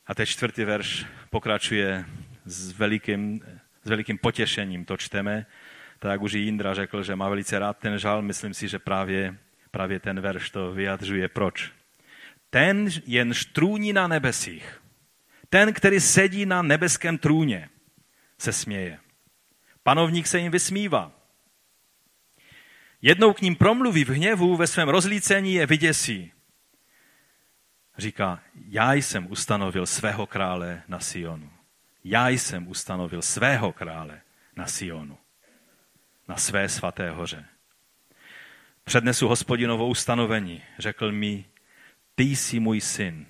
A teď čtvrtý verš pokračuje s velikým, s velikým potěšením. To čteme, tak jak už Jindra řekl, že má velice rád ten žal, myslím si, že právě, právě ten verš to vyjadřuje. Proč? Ten jen štrůní na nebesích, ten, který sedí na nebeském trůně, se směje. Panovník se jim vysmívá. Jednou k ním promluví v hněvu, ve svém rozlícení je vyděsí. Říká, já jsem ustanovil svého krále na Sionu. Já jsem ustanovil svého krále na Sionu, na své svaté hoře. Přednesu hospodinovo ustanovení. Řekl mi, ty jsi můj syn,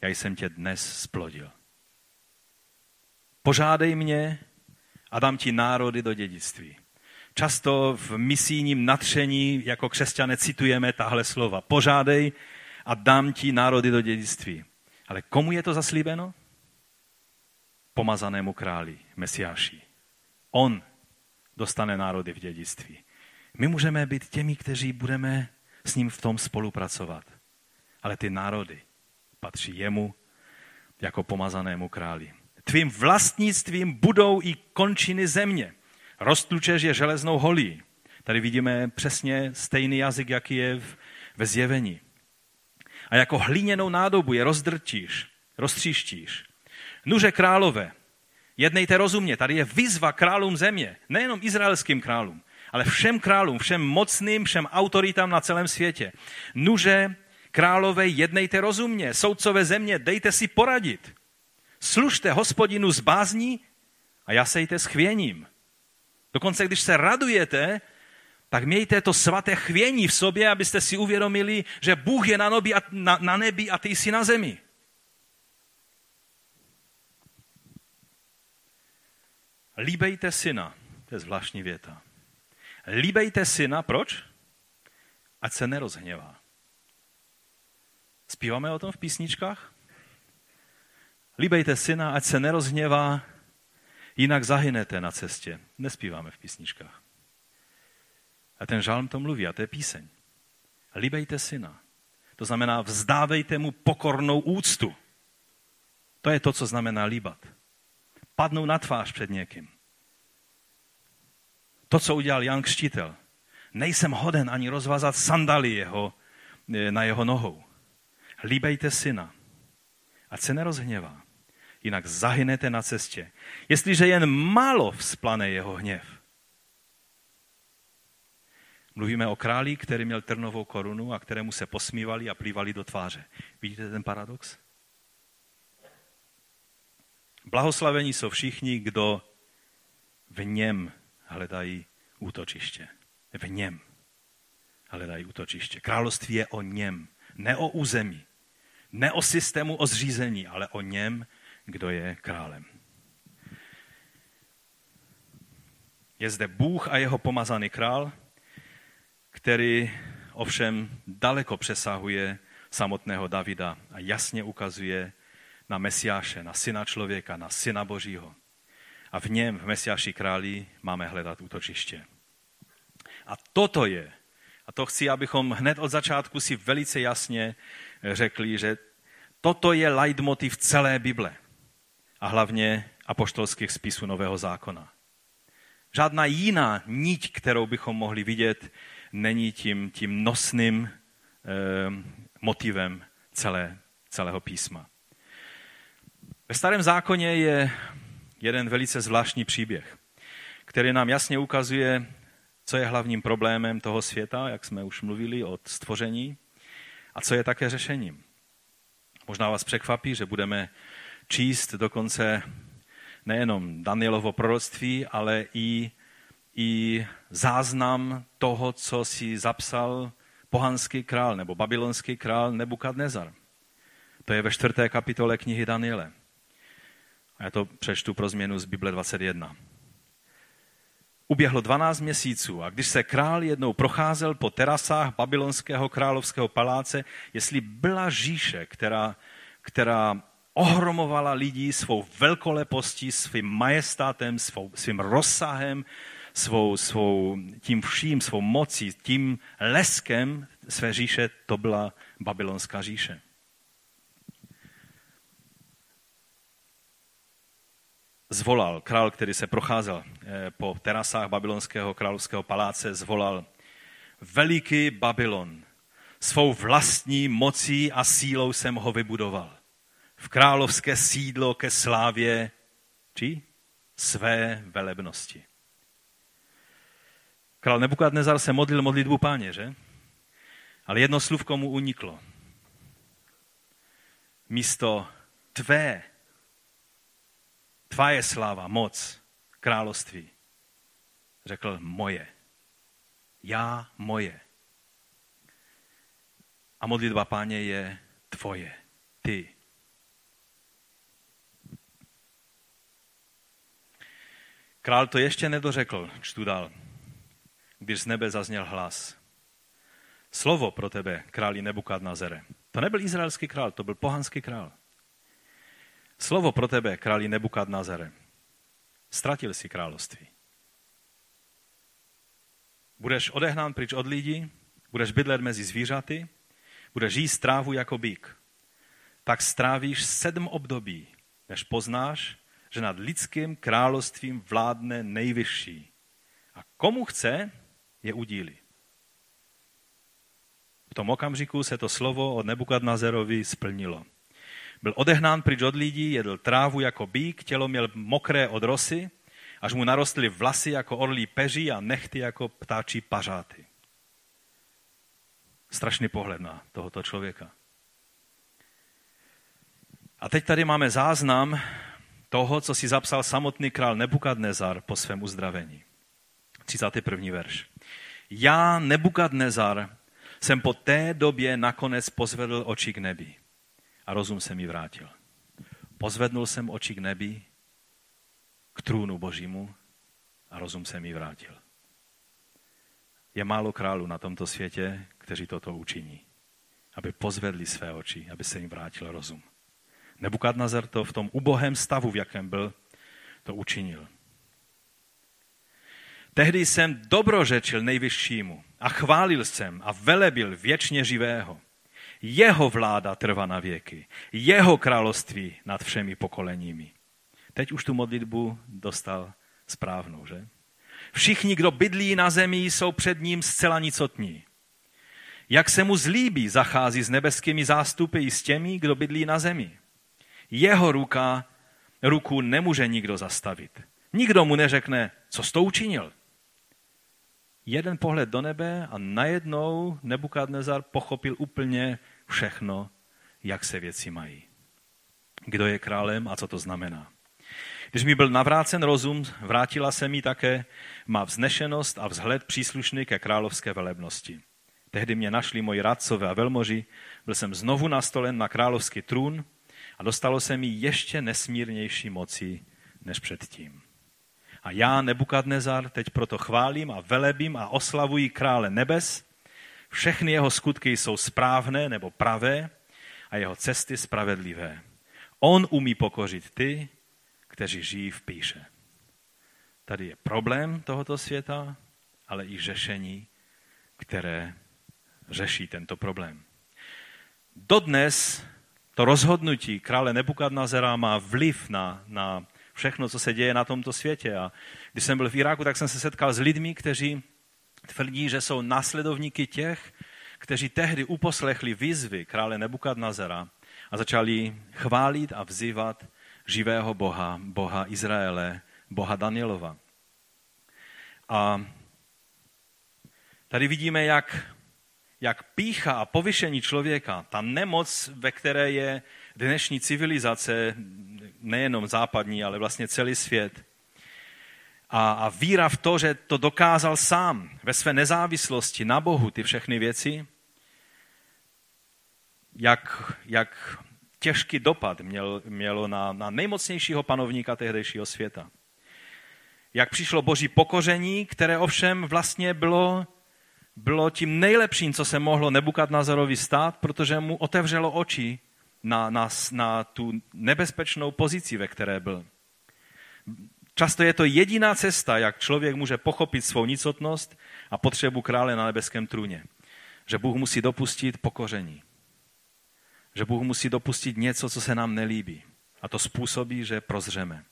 já jsem tě dnes splodil. Požádej mě a dám ti národy do dědictví. Často v misijním natření jako křesťané citujeme tahle slova. Požádej a dám ti národy do dědictví. Ale komu je to zaslíbeno? Pomazanému králi, Mesiáši. On dostane národy v dědictví. My můžeme být těmi, kteří budeme s ním v tom spolupracovat. Ale ty národy patří jemu jako pomazanému králi. Tvým vlastnictvím budou i končiny země. Roztlučeš je železnou holí. Tady vidíme přesně stejný jazyk, jaký je ve zjevení. A jako hlíněnou nádobu je rozdrtíš, roztříštíš. Nuže králové, jednejte rozumně, tady je výzva králům země, nejenom izraelským králům, ale všem králům, všem mocným, všem autoritám na celém světě. Nuže králové, jednejte rozumně, soudcové země, dejte si poradit. Služte hospodinu z bázní a jasejte s chvěním. Dokonce, když se radujete, tak mějte to svaté chvění v sobě, abyste si uvědomili, že Bůh je na nebi a, na, na nebi a ty jsi na zemi. Líbejte syna. To je zvláštní věta. Líbejte syna, proč? Ať se nerozhněvá. Zpíváme o tom v písničkách? Líbejte syna, ať se nerozhněvá, jinak zahynete na cestě. Nespíváme v písničkách. A ten žálm to mluví, a to je píseň. Líbejte syna. To znamená, vzdávejte mu pokornou úctu. To je to, co znamená líbat. Padnou na tvář před někým. To, co udělal Jan Křtitel. Nejsem hoden ani rozvázat sandaly jeho, eh, na jeho nohou. Líbejte syna. Ať se nerozhněvá jinak zahynete na cestě. Jestliže jen málo vzplane jeho hněv. Mluvíme o králi, který měl trnovou korunu a kterému se posmívali a plývali do tváře. Vidíte ten paradox? Blahoslavení jsou všichni, kdo v něm hledají útočiště. V něm hledají útočiště. Království je o něm, ne o území. Ne o systému, o zřízení, ale o něm, kdo je králem. Je zde Bůh a jeho pomazaný král, který ovšem daleko přesahuje samotného Davida a jasně ukazuje na Mesiáše, na syna člověka, na syna Božího. A v něm, v Mesiáši králi, máme hledat útočiště. A toto je, a to chci, abychom hned od začátku si velice jasně řekli, že toto je leitmotiv celé Bible a hlavně apoštolských spisů Nového zákona. Žádná jiná niť, kterou bychom mohli vidět, není tím, tím nosným eh, motivem celé, celého písma. Ve starém zákoně je jeden velice zvláštní příběh, který nám jasně ukazuje, co je hlavním problémem toho světa, jak jsme už mluvili od stvoření, a co je také řešením. Možná vás překvapí, že budeme číst dokonce nejenom Danielovo proroctví, ale i, i záznam toho, co si zapsal pohanský král nebo babylonský král Nebukadnezar. To je ve čtvrté kapitole knihy Daniele. A já to přečtu pro změnu z Bible 21. Uběhlo 12 měsíců a když se král jednou procházel po terasách babylonského královského paláce, jestli byla říše, která, která ohromovala lidí svou velkolepostí, svým majestátem, svou, svým rozsahem, svou, svou, tím vším, svou mocí, tím leskem své říše, to byla babylonská říše. Zvolal, král, který se procházel eh, po terasách babylonského královského paláce, zvolal veliký Babylon, svou vlastní mocí a sílou jsem ho vybudoval. V královské sídlo ke slávě, či své velebnosti. Král Nebukadnezar se modlil modlitbu páně, že? Ale jedno slůvko mu uniklo. Místo tvé Tvá je sláva, moc, království. Řekl moje. Já moje. A modlitba páně je tvoje. Ty. Král to ještě nedořekl, čtu dál, když z nebe zazněl hlas. Slovo pro tebe, králi Nebukadnazere. To nebyl izraelský král, to byl pohanský král. Slovo pro tebe, králi Nebukadnazare. Ztratil si království. Budeš odehnán pryč od lidí, budeš bydlet mezi zvířaty, budeš jíst trávu jako bík. Tak strávíš sedm období, než poznáš, že nad lidským královstvím vládne nejvyšší. A komu chce, je udílí. V tom okamžiku se to slovo od Nebukadnazerovi splnilo. Byl odehnán pryč od lidí, jedl trávu jako bík, tělo měl mokré od rosy, až mu narostly vlasy jako orlí peří a nechty jako ptáčí pařáty. Strašný pohled na tohoto člověka. A teď tady máme záznam toho, co si zapsal samotný král Nebukadnezar po svém uzdravení. 31. verš. Já, Nebukadnezar, jsem po té době nakonec pozvedl oči k nebi a rozum se mi vrátil. Pozvednul jsem oči k nebi, k trůnu božímu a rozum se mi vrátil. Je málo králů na tomto světě, kteří toto učiní. Aby pozvedli své oči, aby se jim vrátil rozum. Nebukadnazar to v tom ubohém stavu, v jakém byl, to učinil. Tehdy jsem dobrořečil nejvyššímu a chválil jsem a velebil věčně živého. Jeho vláda trvá na věky. Jeho království nad všemi pokoleními. Teď už tu modlitbu dostal správnou, že? Všichni, kdo bydlí na zemi, jsou před ním zcela nicotní. Jak se mu zlíbí, zachází s nebeskými zástupy i s těmi, kdo bydlí na zemi. Jeho ruka, ruku nemůže nikdo zastavit. Nikdo mu neřekne, co jsi to učinil jeden pohled do nebe a najednou Nebukadnezar pochopil úplně všechno, jak se věci mají. Kdo je králem a co to znamená. Když mi byl navrácen rozum, vrátila se mi také má vznešenost a vzhled příslušný ke královské velebnosti. Tehdy mě našli moji radcové a velmoži, byl jsem znovu nastolen na královský trůn a dostalo se mi ještě nesmírnější moci než předtím. A já, Nebukadnezar, teď proto chválím a velebím a oslavuji krále nebes. Všechny jeho skutky jsou správné nebo pravé a jeho cesty spravedlivé. On umí pokořit ty, kteří žijí v píše. Tady je problém tohoto světa, ale i řešení, které řeší tento problém. Dodnes to rozhodnutí krále Nebukadnazera má vliv na, na všechno, co se děje na tomto světě. A když jsem byl v Iráku, tak jsem se setkal s lidmi, kteří tvrdí, že jsou následovníky těch, kteří tehdy uposlechli výzvy krále Nebukadnazera a začali chválit a vzývat živého Boha, Boha Izraele, Boha Danielova. A tady vidíme, jak, jak pícha a povyšení člověka, ta nemoc, ve které je dnešní civilizace, nejenom západní, ale vlastně celý svět, a, a víra v to, že to dokázal sám ve své nezávislosti na Bohu, ty všechny věci, jak, jak těžký dopad měl, mělo na, na nejmocnějšího panovníka tehdejšího světa. Jak přišlo boží pokoření, které ovšem vlastně bylo, bylo tím nejlepším, co se mohlo Nebukadnazarovi stát, protože mu otevřelo oči na, na, na tu nebezpečnou pozici, ve které byl. Často je to jediná cesta, jak člověk může pochopit svou nicotnost a potřebu krále na nebeském trůně. Že Bůh musí dopustit pokoření. Že Bůh musí dopustit něco, co se nám nelíbí. A to způsobí, že prozřeme.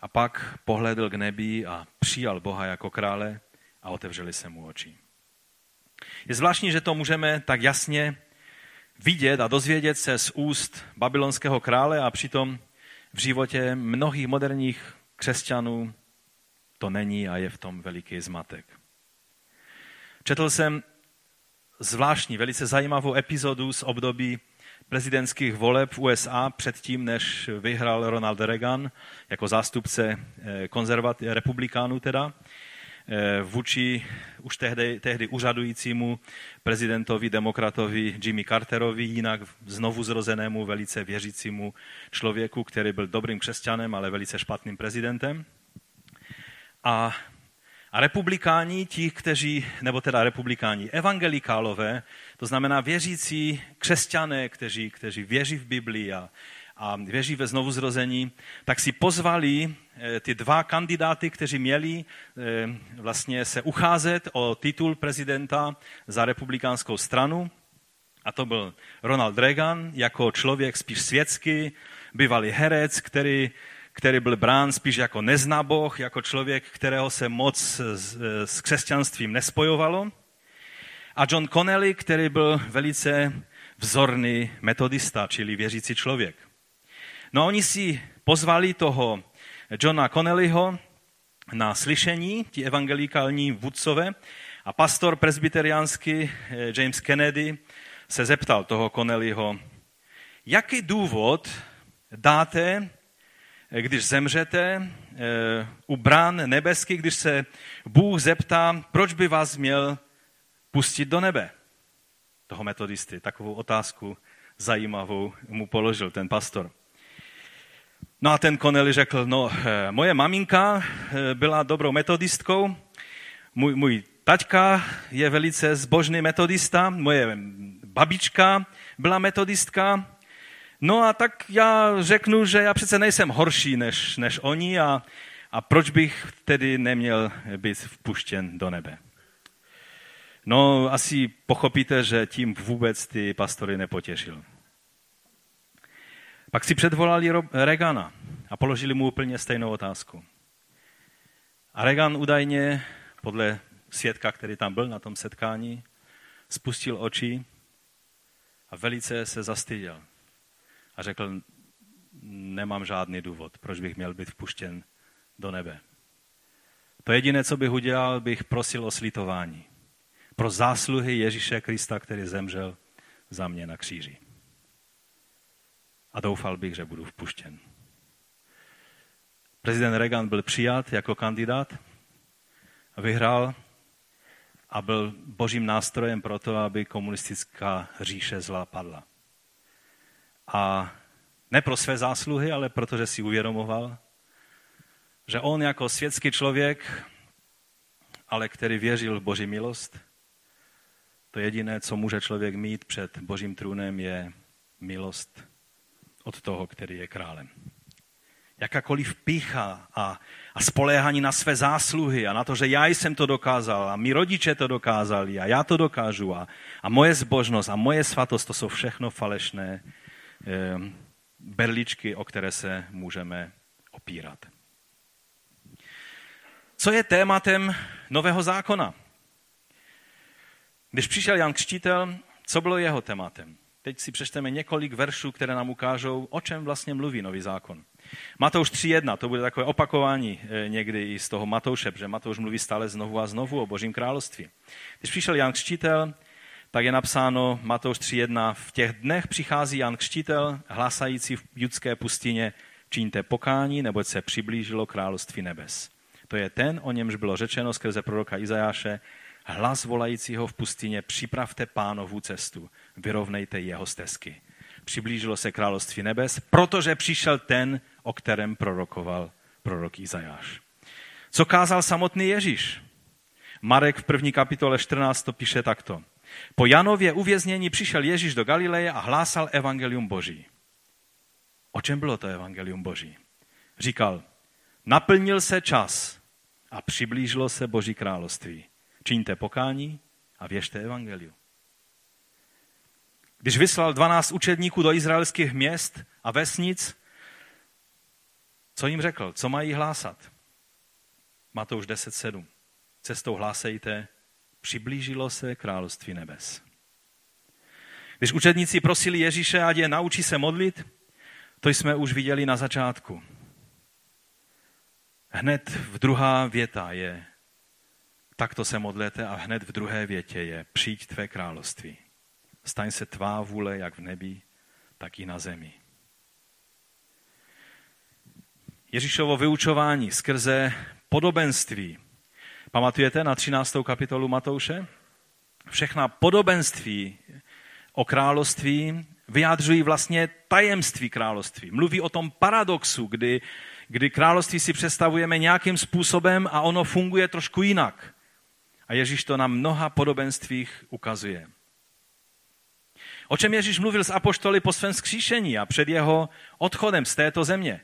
A pak pohledl k nebi a přijal Boha jako krále a otevřeli se mu oči. Je zvláštní, že to můžeme tak jasně vidět a dozvědět se z úst babylonského krále a přitom v životě mnohých moderních křesťanů to není a je v tom veliký zmatek. Četl jsem zvláštní, velice zajímavou epizodu z období prezidentských voleb v USA předtím, než vyhrál Ronald Reagan jako zástupce eh, konzervat, republikánů teda, vůči už tehdy, tehdy úřadujícímu prezidentovi, demokratovi Jimmy Carterovi, jinak znovu zrozenému, velice věřícímu člověku, který byl dobrým křesťanem, ale velice špatným prezidentem. A a republikáni, ti, kteří, nebo teda republikáni, evangelikálové, to znamená věřící křesťané, kteří, kteří věří v Biblii a, a věří ve znovuzrození, tak si pozvali eh, ty dva kandidáty, kteří měli eh, vlastně se ucházet o titul prezidenta za republikánskou stranu. A to byl Ronald Reagan jako člověk spíš světský, bývalý herec, který který byl brán spíš jako neznaboch, jako člověk, kterého se moc s, s křesťanstvím nespojovalo. A John Connelly, který byl velice vzorný metodista, čili věřící člověk. No oni si pozvali toho Johna Connellyho na slyšení, ti evangelikální vůdcové, a pastor presbyteriánský eh, James Kennedy se zeptal toho Connellyho, jaký důvod dáte když zemřete eh, u brán nebeských, když se Bůh zeptá, proč by vás měl pustit do nebe? Toho metodisty. Takovou otázku zajímavou mu položil ten pastor. No a ten Connelly řekl, no eh, moje maminka eh, byla dobrou metodistkou, můj, můj taťka je velice zbožný metodista, moje babička byla metodistka, No a tak já řeknu, že já přece nejsem horší než, než oni a, a proč bych tedy neměl být vpuštěn do nebe. No asi pochopíte, že tím vůbec ty pastory nepotěšil. Pak si předvolali Regana a položili mu úplně stejnou otázku. A Regan údajně, podle svědka, který tam byl na tom setkání, spustil oči a velice se zastyděl a řekl, nemám žádný důvod, proč bych měl být vpuštěn do nebe. To jediné, co bych udělal, bych prosil o slitování. Pro zásluhy Ježíše Krista, který zemřel za mě na kříži. A doufal bych, že budu vpuštěn. Prezident Reagan byl přijat jako kandidát vyhrál a byl božím nástrojem pro to, aby komunistická říše zla padla. A ne pro své zásluhy, ale protože si uvědomoval, že on jako světský člověk, ale který věřil v boží milost, to jediné, co může člověk mít před božím trůnem, je milost od toho, který je králem. Jakákoliv pícha a, a spoléhání na své zásluhy a na to, že já jsem to dokázal a mi rodiče to dokázali a já to dokážu a, a moje zbožnost a moje svatost, to jsou všechno falešné eh, berličky, o které se můžeme opírat. Co je tématem Nového zákona? Když přišel Jan Křtitel, co bylo jeho tématem? Teď si přečteme několik veršů, které nám ukážou, o čem vlastně mluví nový zákon. Matouš 3.1, to bude takové opakování eh, někdy i z toho Matouše, protože Matouš mluví stále znovu a znovu o božím království. Když přišel Jan Křtitel, tak je napsáno Matouš 3.1, v těch dnech přichází Jan Křtitel, hlásající v judské pustině, čiňte pokání, neboť se přiblížilo království nebes. To je ten, o němž bylo řečeno skrze proroka Izajáše, hlas volajícího v pustině, připravte pánovu cestu, vyrovnejte jeho stezky. Přiblížilo se království nebes, protože přišel ten, o kterém prorokoval prorok Izajáš. Co kázal samotný Ježíš? Marek v první kapitole 14 to píše takto. Po Janově uvěznění přišel Ježíš do Galileje a hlásal evangelium Boží. O čem bylo to evangelium Boží? Říkal, naplnil se čas a přiblížilo se Boží království. Čiňte pokání a věřte evangeliu. Když vyslal 12 učedníků do izraelských měst a vesnic, co jim řekl? Co mají hlásat? Matouš 10.7. Cestou hlásejte, přiblížilo se království nebes. Když učedníci prosili Ježíše, ať je naučí se modlit, to jsme už viděli na začátku. Hned v druhá věta je takto se modlete a hned v druhé větě je přijď tvé království. Staň se tvá vůle jak v nebi, tak i na zemi. Ježíšovo vyučování skrze podobenství. Pamatujete na 13. kapitolu Matouše? Všechna podobenství o království vyjádřují vlastně tajemství království. Mluví o tom paradoxu, kdy, kdy království si představujeme nějakým způsobem a ono funguje trošku jinak. A Ježíš to na mnoha podobenstvích ukazuje. O čem Ježíš mluvil s apoštoly po svém skříšení a před jeho odchodem z této země?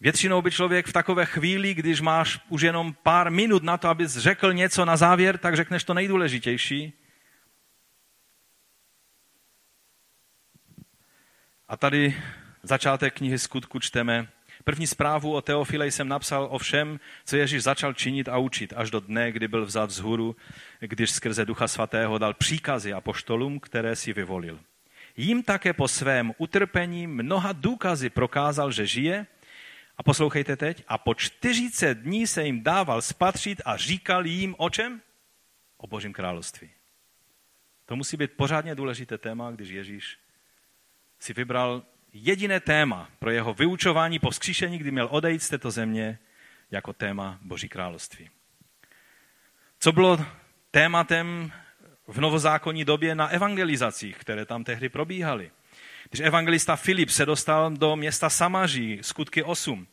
Většinou by člověk v takové chvíli, když máš už jenom pár minut na to, abys řekl něco na závěr, tak řekneš to nejdůležitější. A tady začátek knihy skutku čteme, První zprávu o Teofile jsem napsal o všem, co Ježíš začal činit a učit, až do dne, kdy byl vzat vzhůru, když skrze Ducha Svatého dal příkazy apoštolům, které si vyvolil. Jím také po svém utrpení mnoha důkazy prokázal, že žije, a poslouchejte teď, a po 40 dní se jim dával spatřit a říkal jim o čem? O Božím království. To musí být pořádně důležité téma, když Ježíš si vybral jediné téma pro jeho vyučování po vzkříšení, kdy měl odejít z této země jako téma Boží království. Co bylo tématem v novozákonní době na evangelizacích, které tam tehdy probíhaly. Když evangelista Filip se dostal do města Samaří, skutky 8,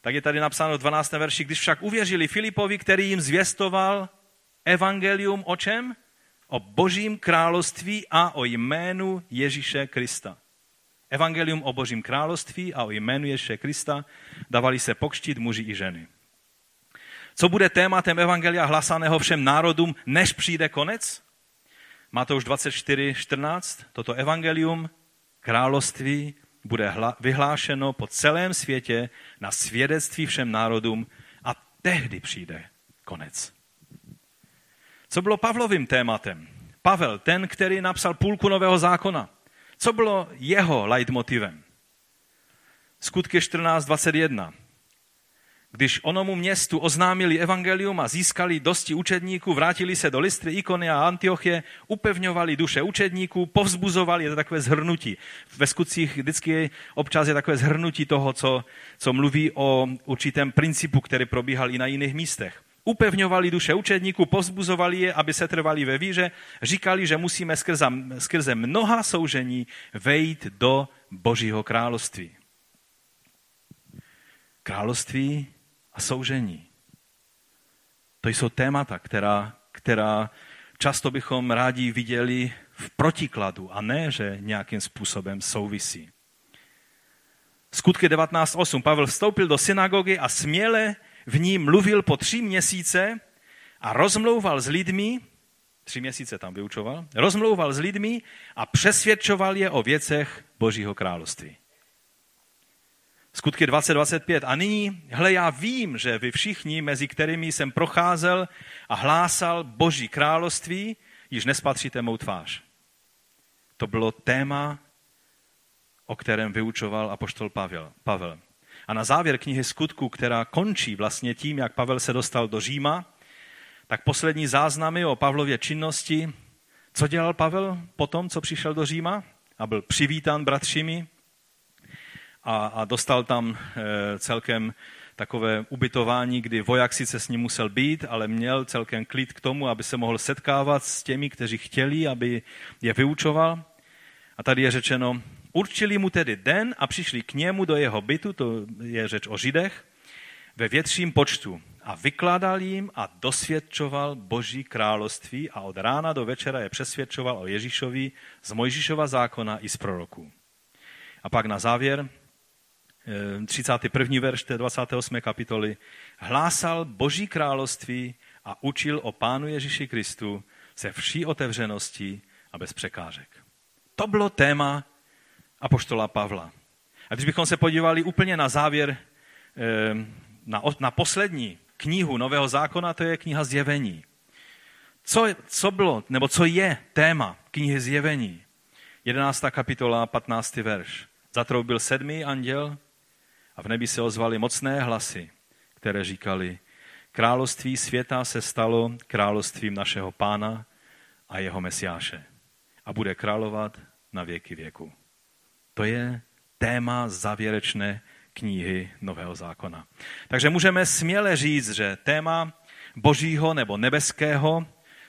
tak je tady napsáno v 12. verši, když však uvěřili Filipovi, který jim zvěstoval evangelium o čem? O božím království a o jménu Ježíše Krista. Evangelium o Božím království a o jménu Ježíše Krista dávali se pokštit muži i ženy. Co bude tématem Evangelia hlasaného všem národům, než přijde konec? Matouš 24, 14. Toto evangelium, království, bude vyhlášeno po celém světě na svědectví všem národům a tehdy přijde konec. Co bylo Pavlovým tématem? Pavel, ten, který napsal půlku nového zákona. Co bylo jeho leitmotivem? Skutky 14.21. Když onomu městu oznámili evangelium a získali dosti učedníků, vrátili se do Listry, Ikony a Antiochie, upevňovali duše učedníků, povzbuzovali, je to takové zhrnutí. Ve skutcích vždycky občas je takové zhrnutí toho, co, co mluví o určitém principu, který probíhal i na jiných místech. Upevňovali duše učedníků, povzbuzovali je, aby se trvali ve víře, říkali, že musíme skrze, skrze mnoha soužení vejít do Božího království. Království a soužení. To jsou témata, která, která často bychom rádi viděli v protikladu a ne, že nějakým způsobem souvisí. Skutky 19.8. Pavel vstoupil do synagogy a směle v ní mluvil po tři měsíce a rozmlouval s lidmi, tři měsíce tam vyučoval, rozmlouval s lidmi a přesvědčoval je o věcech Božího království. Skutky 2025. A nyní, hle, já vím, že vy všichni, mezi kterými jsem procházel a hlásal Boží království, již nespatříte mou tvář. To bylo téma, o kterém vyučoval apoštol Pavel. Pavel. A na závěr knihy Skutku, která končí vlastně tím, jak Pavel se dostal do Říma, tak poslední záznamy o Pavlově činnosti, co dělal Pavel po tom, co přišel do Říma a byl přivítán bratřimi a, a dostal tam e, celkem takové ubytování, kdy voják sice s ním musel být, ale měl celkem klid k tomu, aby se mohl setkávat s těmi, kteří chtěli, aby je vyučoval. A tady je řečeno, určili mu tedy den a přišli k němu do jeho bytu, to je řeč o Židech, ve větším počtu a vykládal jim a dosvědčoval Boží království a od rána do večera je přesvědčoval o Ježíšovi z Mojžíšova zákona i z proroků. A pak na závěr 31. verš té 28. kapitoly, hlásal Boží království a učil o Pánu Ježíši Kristu se vší otevřeností a bez překážek. To bylo téma apoštola Pavla. A když bychom se podívali úplně na závěr, eh, na, na poslední knihu Nového zákona, to je kniha Zjevení. Co, co bylo, nebo co je téma knihy Zjevení? 11. kapitola, 15. verš. Zatroubil sedmý anděl a v nebi se ozvaly mocné hlasy, které říkali, království světa se stalo královstvím našeho pána a jeho mesiáše a bude královat na věky věku. To je téma závěrečné knihy Nového zákona. Takže můžeme směle říct, že téma božího nebo nebeského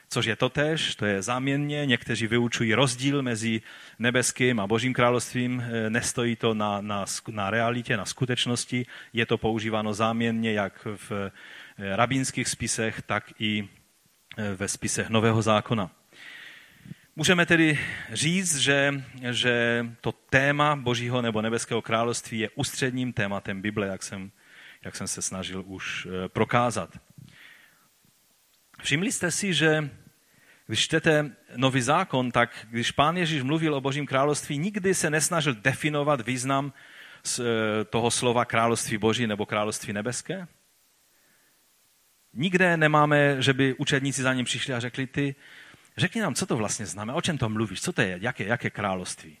což je totéž, to je záměnně. Někteří vyučují rozdíl mezi nebeským a božím královstvím. Eh, nestojí to na, na, na realitě, na skutečnosti. Je to používáno záměnně jak v eh, rabínských spisech, tak i eh, ve spisech Nového zákona. Můžeme tedy říct, že, že to téma Božího nebo nebeského království je ústředním tématem Bible, jak jsem, jak jsem se snažil už prokázat. Všimli jste si, že když čtete nový zákon, tak když pán Ježíš mluvil o Božím království, nikdy se nesnažil definovat význam eh, toho slova království Boží nebo království nebeské? Nikde nemáme, že by učedníci za ním přišli a řekli, ty, řekni nám, co to vlastně znamená, o čem to mluvíš, co to je, jaké, jaké království.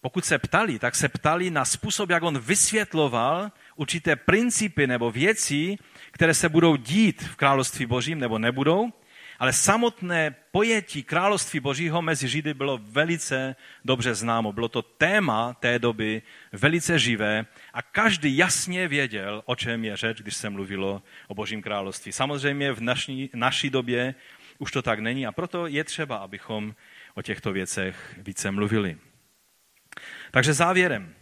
Pokud se ptali, tak se ptali na způsob, jak on vysvětloval určité principy nebo věci, které se budou dít v království božím nebo nebudou, ale samotné pojetí království božího mezi Židy bylo velice dobře známo. Bylo to téma té doby velice živé a každý jasně věděl, o čem je řeč, když se mluvilo o božím království. Samozřejmě v naší, naší době už to tak není a proto je třeba, abychom o těchto věcech více mluvili. Takže závěrem,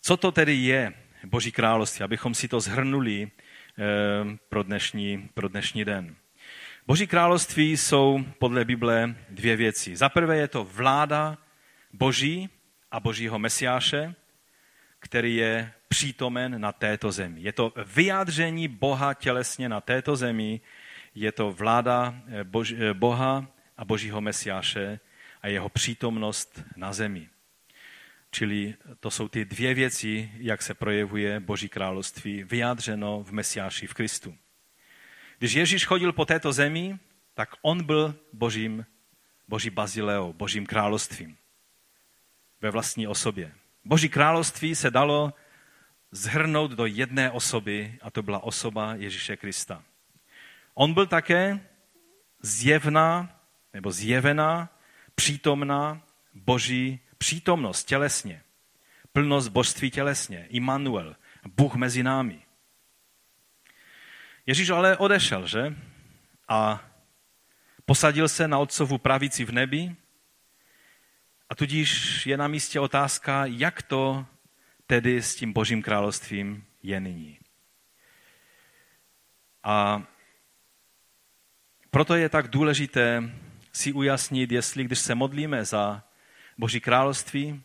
co to tedy je Boží království, abychom si to zhrnuli eh, pro dnešní, pro dnešní den. Boží království jsou podle Bible dvě věci. Za prvé je to vláda Boží a Božího mesiáše, který je přítomen na této zemi. Je to vyjádření Boha tělesně na této zemi, je to vláda eh, eh, Boha a Božího mesiáše a jeho přítomnost na zemi. Čili to jsou ty dvě věci, jak se projevuje Boží království, vyjádřeno v Mesiáši, v Kristu. Když Ježíš chodil po této zemi, tak on byl božím, boží bazileou, božím královstvím ve vlastní osobě. Boží království se dalo zhrnout do jedné osoby a to byla osoba Ježíše Krista. On byl také zjevná nebo zjevená, přítomná boží přítomnost tělesně, plnost božství tělesně, Immanuel, Bůh mezi námi. Ježíš ale odešel, že? A posadil se na otcovu pravici v nebi. A tudíž je na místě otázka, jak to tedy s tím božím královstvím je nyní. A proto je tak důležité si ujasnit, jestli když se modlíme za Boží království,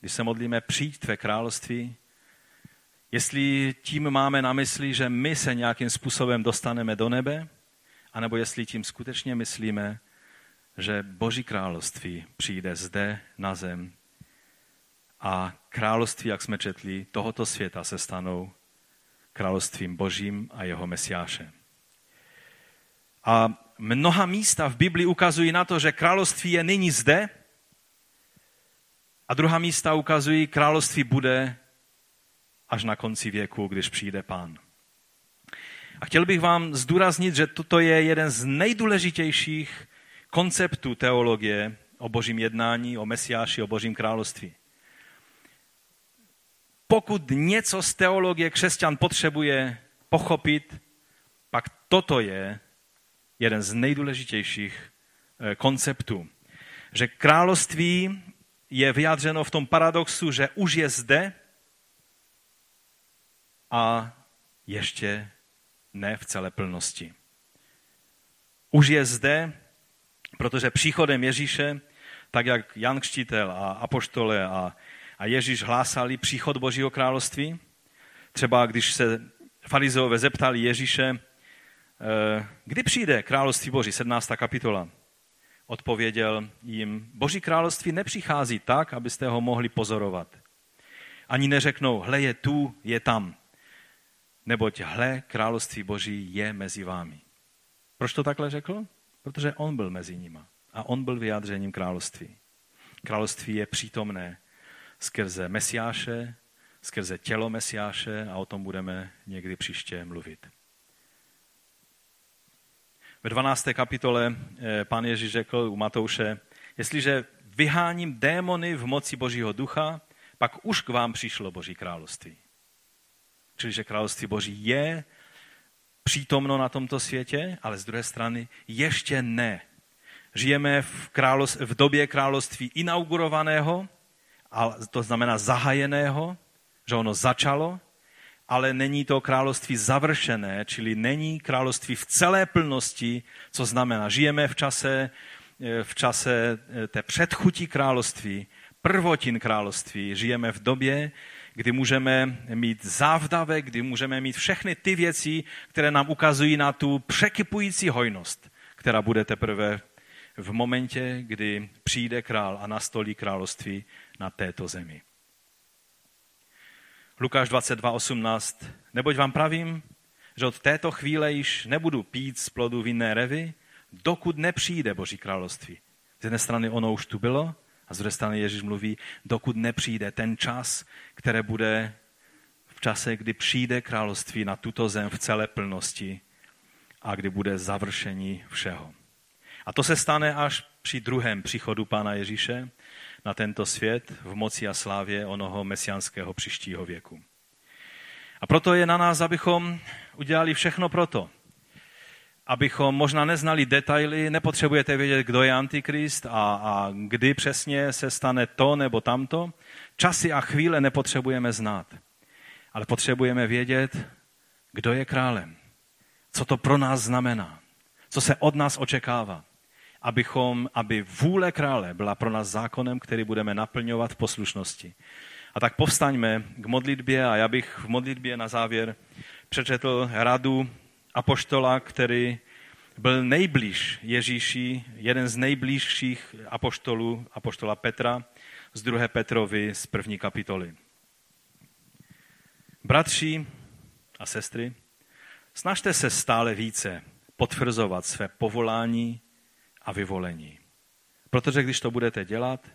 když se modlíme přijít tvé království, jestli tím máme na mysli, že my se nějakým způsobem dostaneme do nebe, anebo jestli tím skutečně myslíme, že Boží království přijde zde na zem a království, jak jsme četli, tohoto světa se stanou královstvím Božím a jeho mesiáše. A mnoha místa v Biblii ukazují na to, že království je nyní zde a druhá místa ukazují, království bude až na konci věku, když přijde pán. A chtěl bych vám zdůraznit, že toto je jeden z nejdůležitějších konceptů teologie o božím jednání, o Mesiáši, o božím království. Pokud něco z teologie křesťan potřebuje pochopit, pak toto je jeden z nejdůležitějších eh, konceptů. Že království je vyjádřeno v tom paradoxu, že už je zde a ještě ne v celé plnosti. Už je zde, protože příchodem Ježíše, tak jak Jan Kštítel a Apoštole a, a Ježíš hlásali příchod Božího království, třeba když se farizeové zeptali Ježíše, kdy přijde království Boží, 17. kapitola, odpověděl jim, Boží království nepřichází tak, abyste ho mohli pozorovat. Ani neřeknou, hle je tu, je tam neboť hle, království boží je mezi vámi. Proč to takhle řekl? Protože on byl mezi nima a on byl vyjádřením království. Království je přítomné skrze Mesiáše, skrze tělo Mesiáše a o tom budeme někdy příště mluvit. Ve 12. kapitole eh, pan Ježíš řekl u Matouše, jestliže vyháním démony v moci Božího ducha, pak už k vám přišlo Boží království. Čili, že království boží je přítomno na tomto světě, ale z druhé strany ještě ne. Žijeme v, království, v době království inaugurovaného, a to znamená zahajeného, že ono začalo, ale není to království završené, čili není království v celé plnosti, co znamená, žijeme v čase, v čase té předchutí království, prvotin království, žijeme v době, kdy můžeme mít závdavek, kdy můžeme mít všechny ty věci, které nám ukazují na tu překypující hojnost, která bude teprve v momentě, kdy přijde král a nastolí království na této zemi. Lukáš 22.18. Neboť vám pravím, že od této chvíle již nebudu pít z plodu vinné revy, dokud nepřijde Boží království. Z jedné strany ono už tu bylo, a z druhé strany Ježíš mluví, dokud nepřijde ten čas, které bude v čase, kdy přijde království na tuto zem v celé plnosti a kdy bude završení všeho. A to se stane až při druhém příchodu Pána Ježíše na tento svět v moci a slávě onoho mesianského příštího věku. A proto je na nás, abychom udělali všechno proto, abychom možná neznali detaily, nepotřebujete vědět, kdo je Antikrist a, a kdy přesně se stane to nebo tamto. Časy a chvíle nepotřebujeme znát, ale potřebujeme vědět, kdo je králem, co to pro nás znamená, co se od nás očekává, abychom, aby vůle krále byla pro nás zákonem, který budeme naplňovat v poslušnosti. A tak povstaňme k modlitbě a já bych v modlitbě na závěr přečetl radu apoštola, který byl nejblíž Ježíši, jeden z nejbližších apoštolů, apoštola Petra, z druhé Petrovi z první kapitoly. Bratři a sestry, snažte se stále více potvrzovat své povolání a vyvolení. Protože když to budete dělat,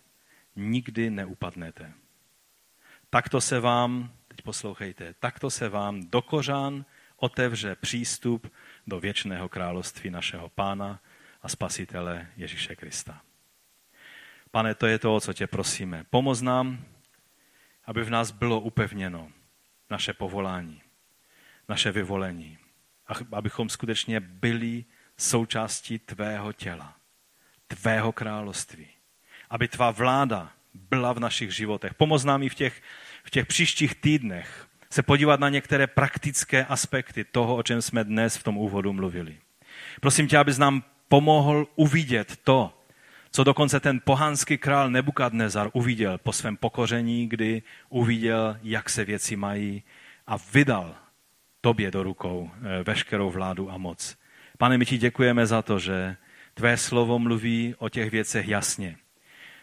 nikdy neupadnete. Takto se vám, teď poslouchejte, takto se vám do kořán otevře přístup do věčného království našeho Pána a Spasitele Ježíše Krista. Pane, to je to, co tě prosíme. Pomoz nám, aby v nás bylo upevněno naše povolání, naše vyvolení. abychom skutečně byli součástí tvého těla, tvého království. Aby tvá vláda byla v našich životech. Pomoz nám i v těch, v těch příštích týdnech se podívat na některé praktické aspekty toho, o čem jsme dnes v tom úvodu mluvili. Prosím tě, abys nám pomohl uvidět to, co dokonce ten pohanský král Nebukadnezar uviděl po svém pokoření, kdy uviděl, jak se věci mají a vydal tobě do rukou eh, veškerou vládu a moc. Pane, my ti děkujeme za to, že tvé slovo mluví o těch věcech jasně.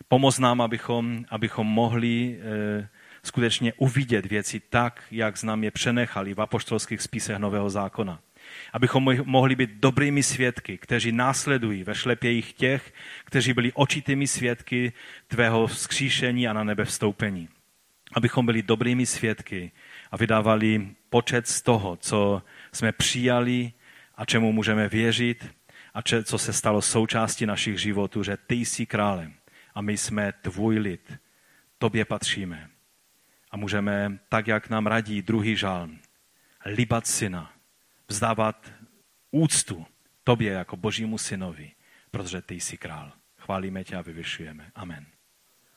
Pomoz nám, abychom, abychom mohli e, skutečně uvidět věci tak, jak nám je přenechali v apoštolských spisech Nového zákona abychom mohli být dobrými svědky, kteří následují ve šlepějích těch, kteří byli očitými svědky tvého vzkříšení a na nebe vstoupení. Abychom byli dobrými svědky a vydávali počet z toho, co jsme přijali a čemu můžeme věřit a co se stalo součástí našich životů, že ty jsi králem a my jsme tvůj lid, tobě patříme. A můžeme, tak jak nám radí druhý žálm, libat syna, vzdávat úctu tobě jako božímu synovi, protože ty jsi král. Chválíme tě a vyvyšujeme. Amen.